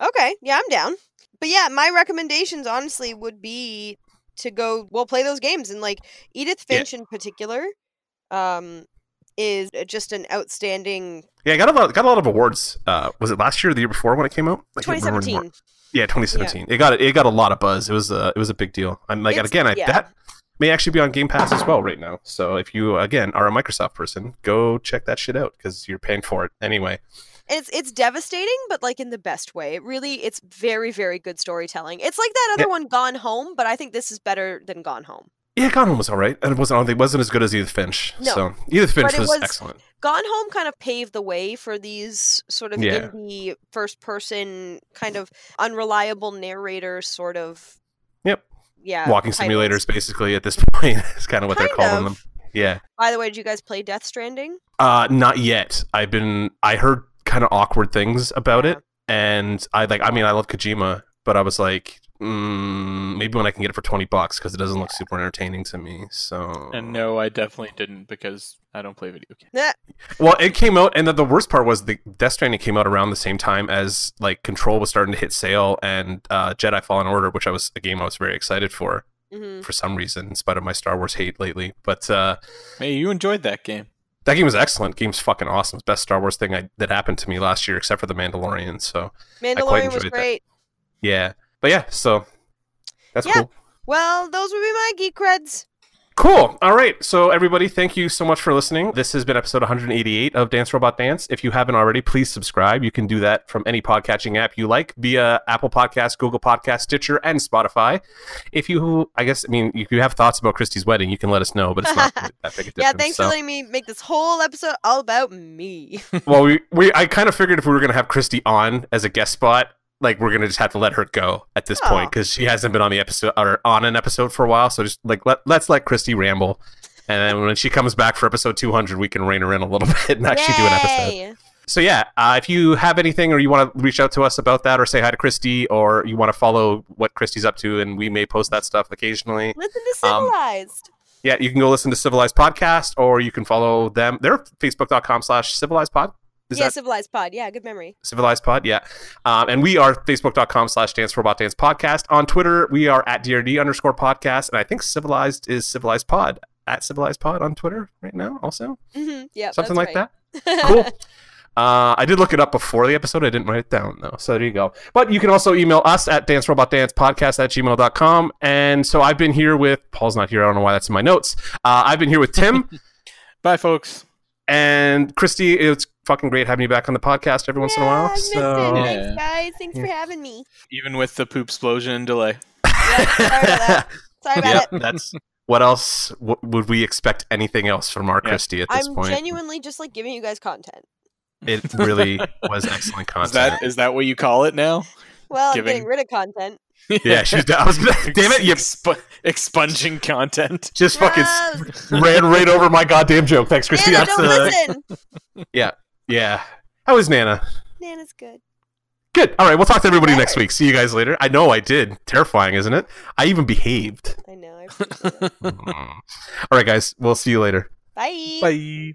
Okay, yeah, I'm down. But yeah, my recommendations honestly would be to go well play those games and like Edith Yeah. Finch in particular um is uh, just an outstanding Yeah, I got a lot, got a lot of awards. Uh, was it last year or the year before when it came out? I can't 2017. Yeah, 2017. It got it got a lot of buzz. It was a it was a big deal. I'm like It's- again, I, yeah. that may actually be on Game Pass as well right now. So if you again are a Microsoft person, go check that shit out because you're paying for it anyway. It's it's devastating, but like in the best way. It really it's very very good storytelling. It's like that other Yeah. one Gone Home, but I think this is better than Gone Home. Yeah, Gone Home was all right, and it wasn't. I don't think it wasn't as good as Edith Finch. No, so Edith Finch was, was- excellent. Gone Home kind of paved the way for these sort of Yeah. indie first person kind of unreliable narrator sort of Yep. yeah Walking titles. simulators, basically at this point, is kind of what they're calling of. them. Yeah. By the way, did you guys play Death Stranding? Uh, not yet. I've been. I heard kind of awkward things about Yeah. it, and I like. I mean, I love Kojima, but I was like, mm, maybe when I can get it for twenty bucks because it doesn't look super entertaining to me. So And no, I definitely didn't because I don't play video games. Nah. Well, it came out, and the, the worst part was the Death Stranding came out around the same time as like Control was starting to hit sale, and uh, Jedi Fallen Order, which I was a game I was very excited for hmm for some reason, in spite of my Star Wars hate lately. But uh, Hey, you enjoyed that game. that game was excellent. Game's fucking awesome. It's best Star Wars thing I, that happened to me last year, except for the Mandalorian. So Mandalorian was enjoyed that. great. yeah, but yeah, so that's Yeah. cool. Well, those would be my geek creds. Cool. All right. So, everybody, thank you so much for listening. This has been episode 188 of Dance Robot Dance. If you haven't already, please subscribe. You can do that from any podcatching app you like via Apple Podcasts, Google Podcasts, Stitcher, and Spotify. If you, I guess, I mean, if you have thoughts about Christy's wedding, you can let us know, but it's not that big a difference. Yeah, thanks so. for letting me make this whole episode all about me. well, we, we, I kind of figured if we were going to have Christy on as a guest spot, like we're gonna just have to let her go at this point Oh. because she hasn't been on the episode or on an episode for a while. So just like let let's let Christy ramble, and then when she comes back for episode 200, we can rein her in a little bit and actually do an episode. So yeah, uh, if you have anything or you want to reach out to us about that or say hi to Christy or you want to follow what Christy's up to, and we may post that stuff occasionally. Listen to Um, Civilized. Yeah, you can go listen to Civilized Podcast or you can follow them. They're facebook.com slash civilized pod. Is yeah, that Civilized Pod. Yeah, good memory. Civilized Pod, yeah. Um, and we are facebook.com slash Dance Robot Dance Podcast. On Twitter, we are at DRD underscore podcast. And I think Civilized is Civilized Pod. At Civilized Pod on Twitter right now, also. hmm Yeah, Something like that. that. Cool. Uh, I did look it up before the episode. I didn't write it down, though. So there you go. But you can also email us at dancerobotdancepodcast at gmail.com. And so I've been here with, Paul's not here. I don't know why that's in my notes. Uh, I've been here with Tim Bye, folks. and Christy. It's fucking great having you back on the podcast every once in a Yeah, I while. So. it. Yeah. Thanks, guys. Thanks for having me. Even with the poop explosion delay. Yeah, sorry about that. Sorry about yep, it. that's what else w- would we expect anything else from our Yeah. Christy at this I'm point? genuinely just like giving you guys content. It really was excellent content. Is that is that what you call it now? Well, I'm Giving- getting rid of content. yeah, she's. I was gonna. Damn it! You Exp- expunging content. just fucking ran right over my goddamn joke. Thanks, Christy. Nana, That's don't uh, listen. yeah. How is Nana? Nana's good. Good. All right, we'll talk to everybody next week. See you guys later. I know I did. Terrifying, isn't it? I even behaved. I know. I appreciate it. All right, guys. We'll see you later. Bye. Bye.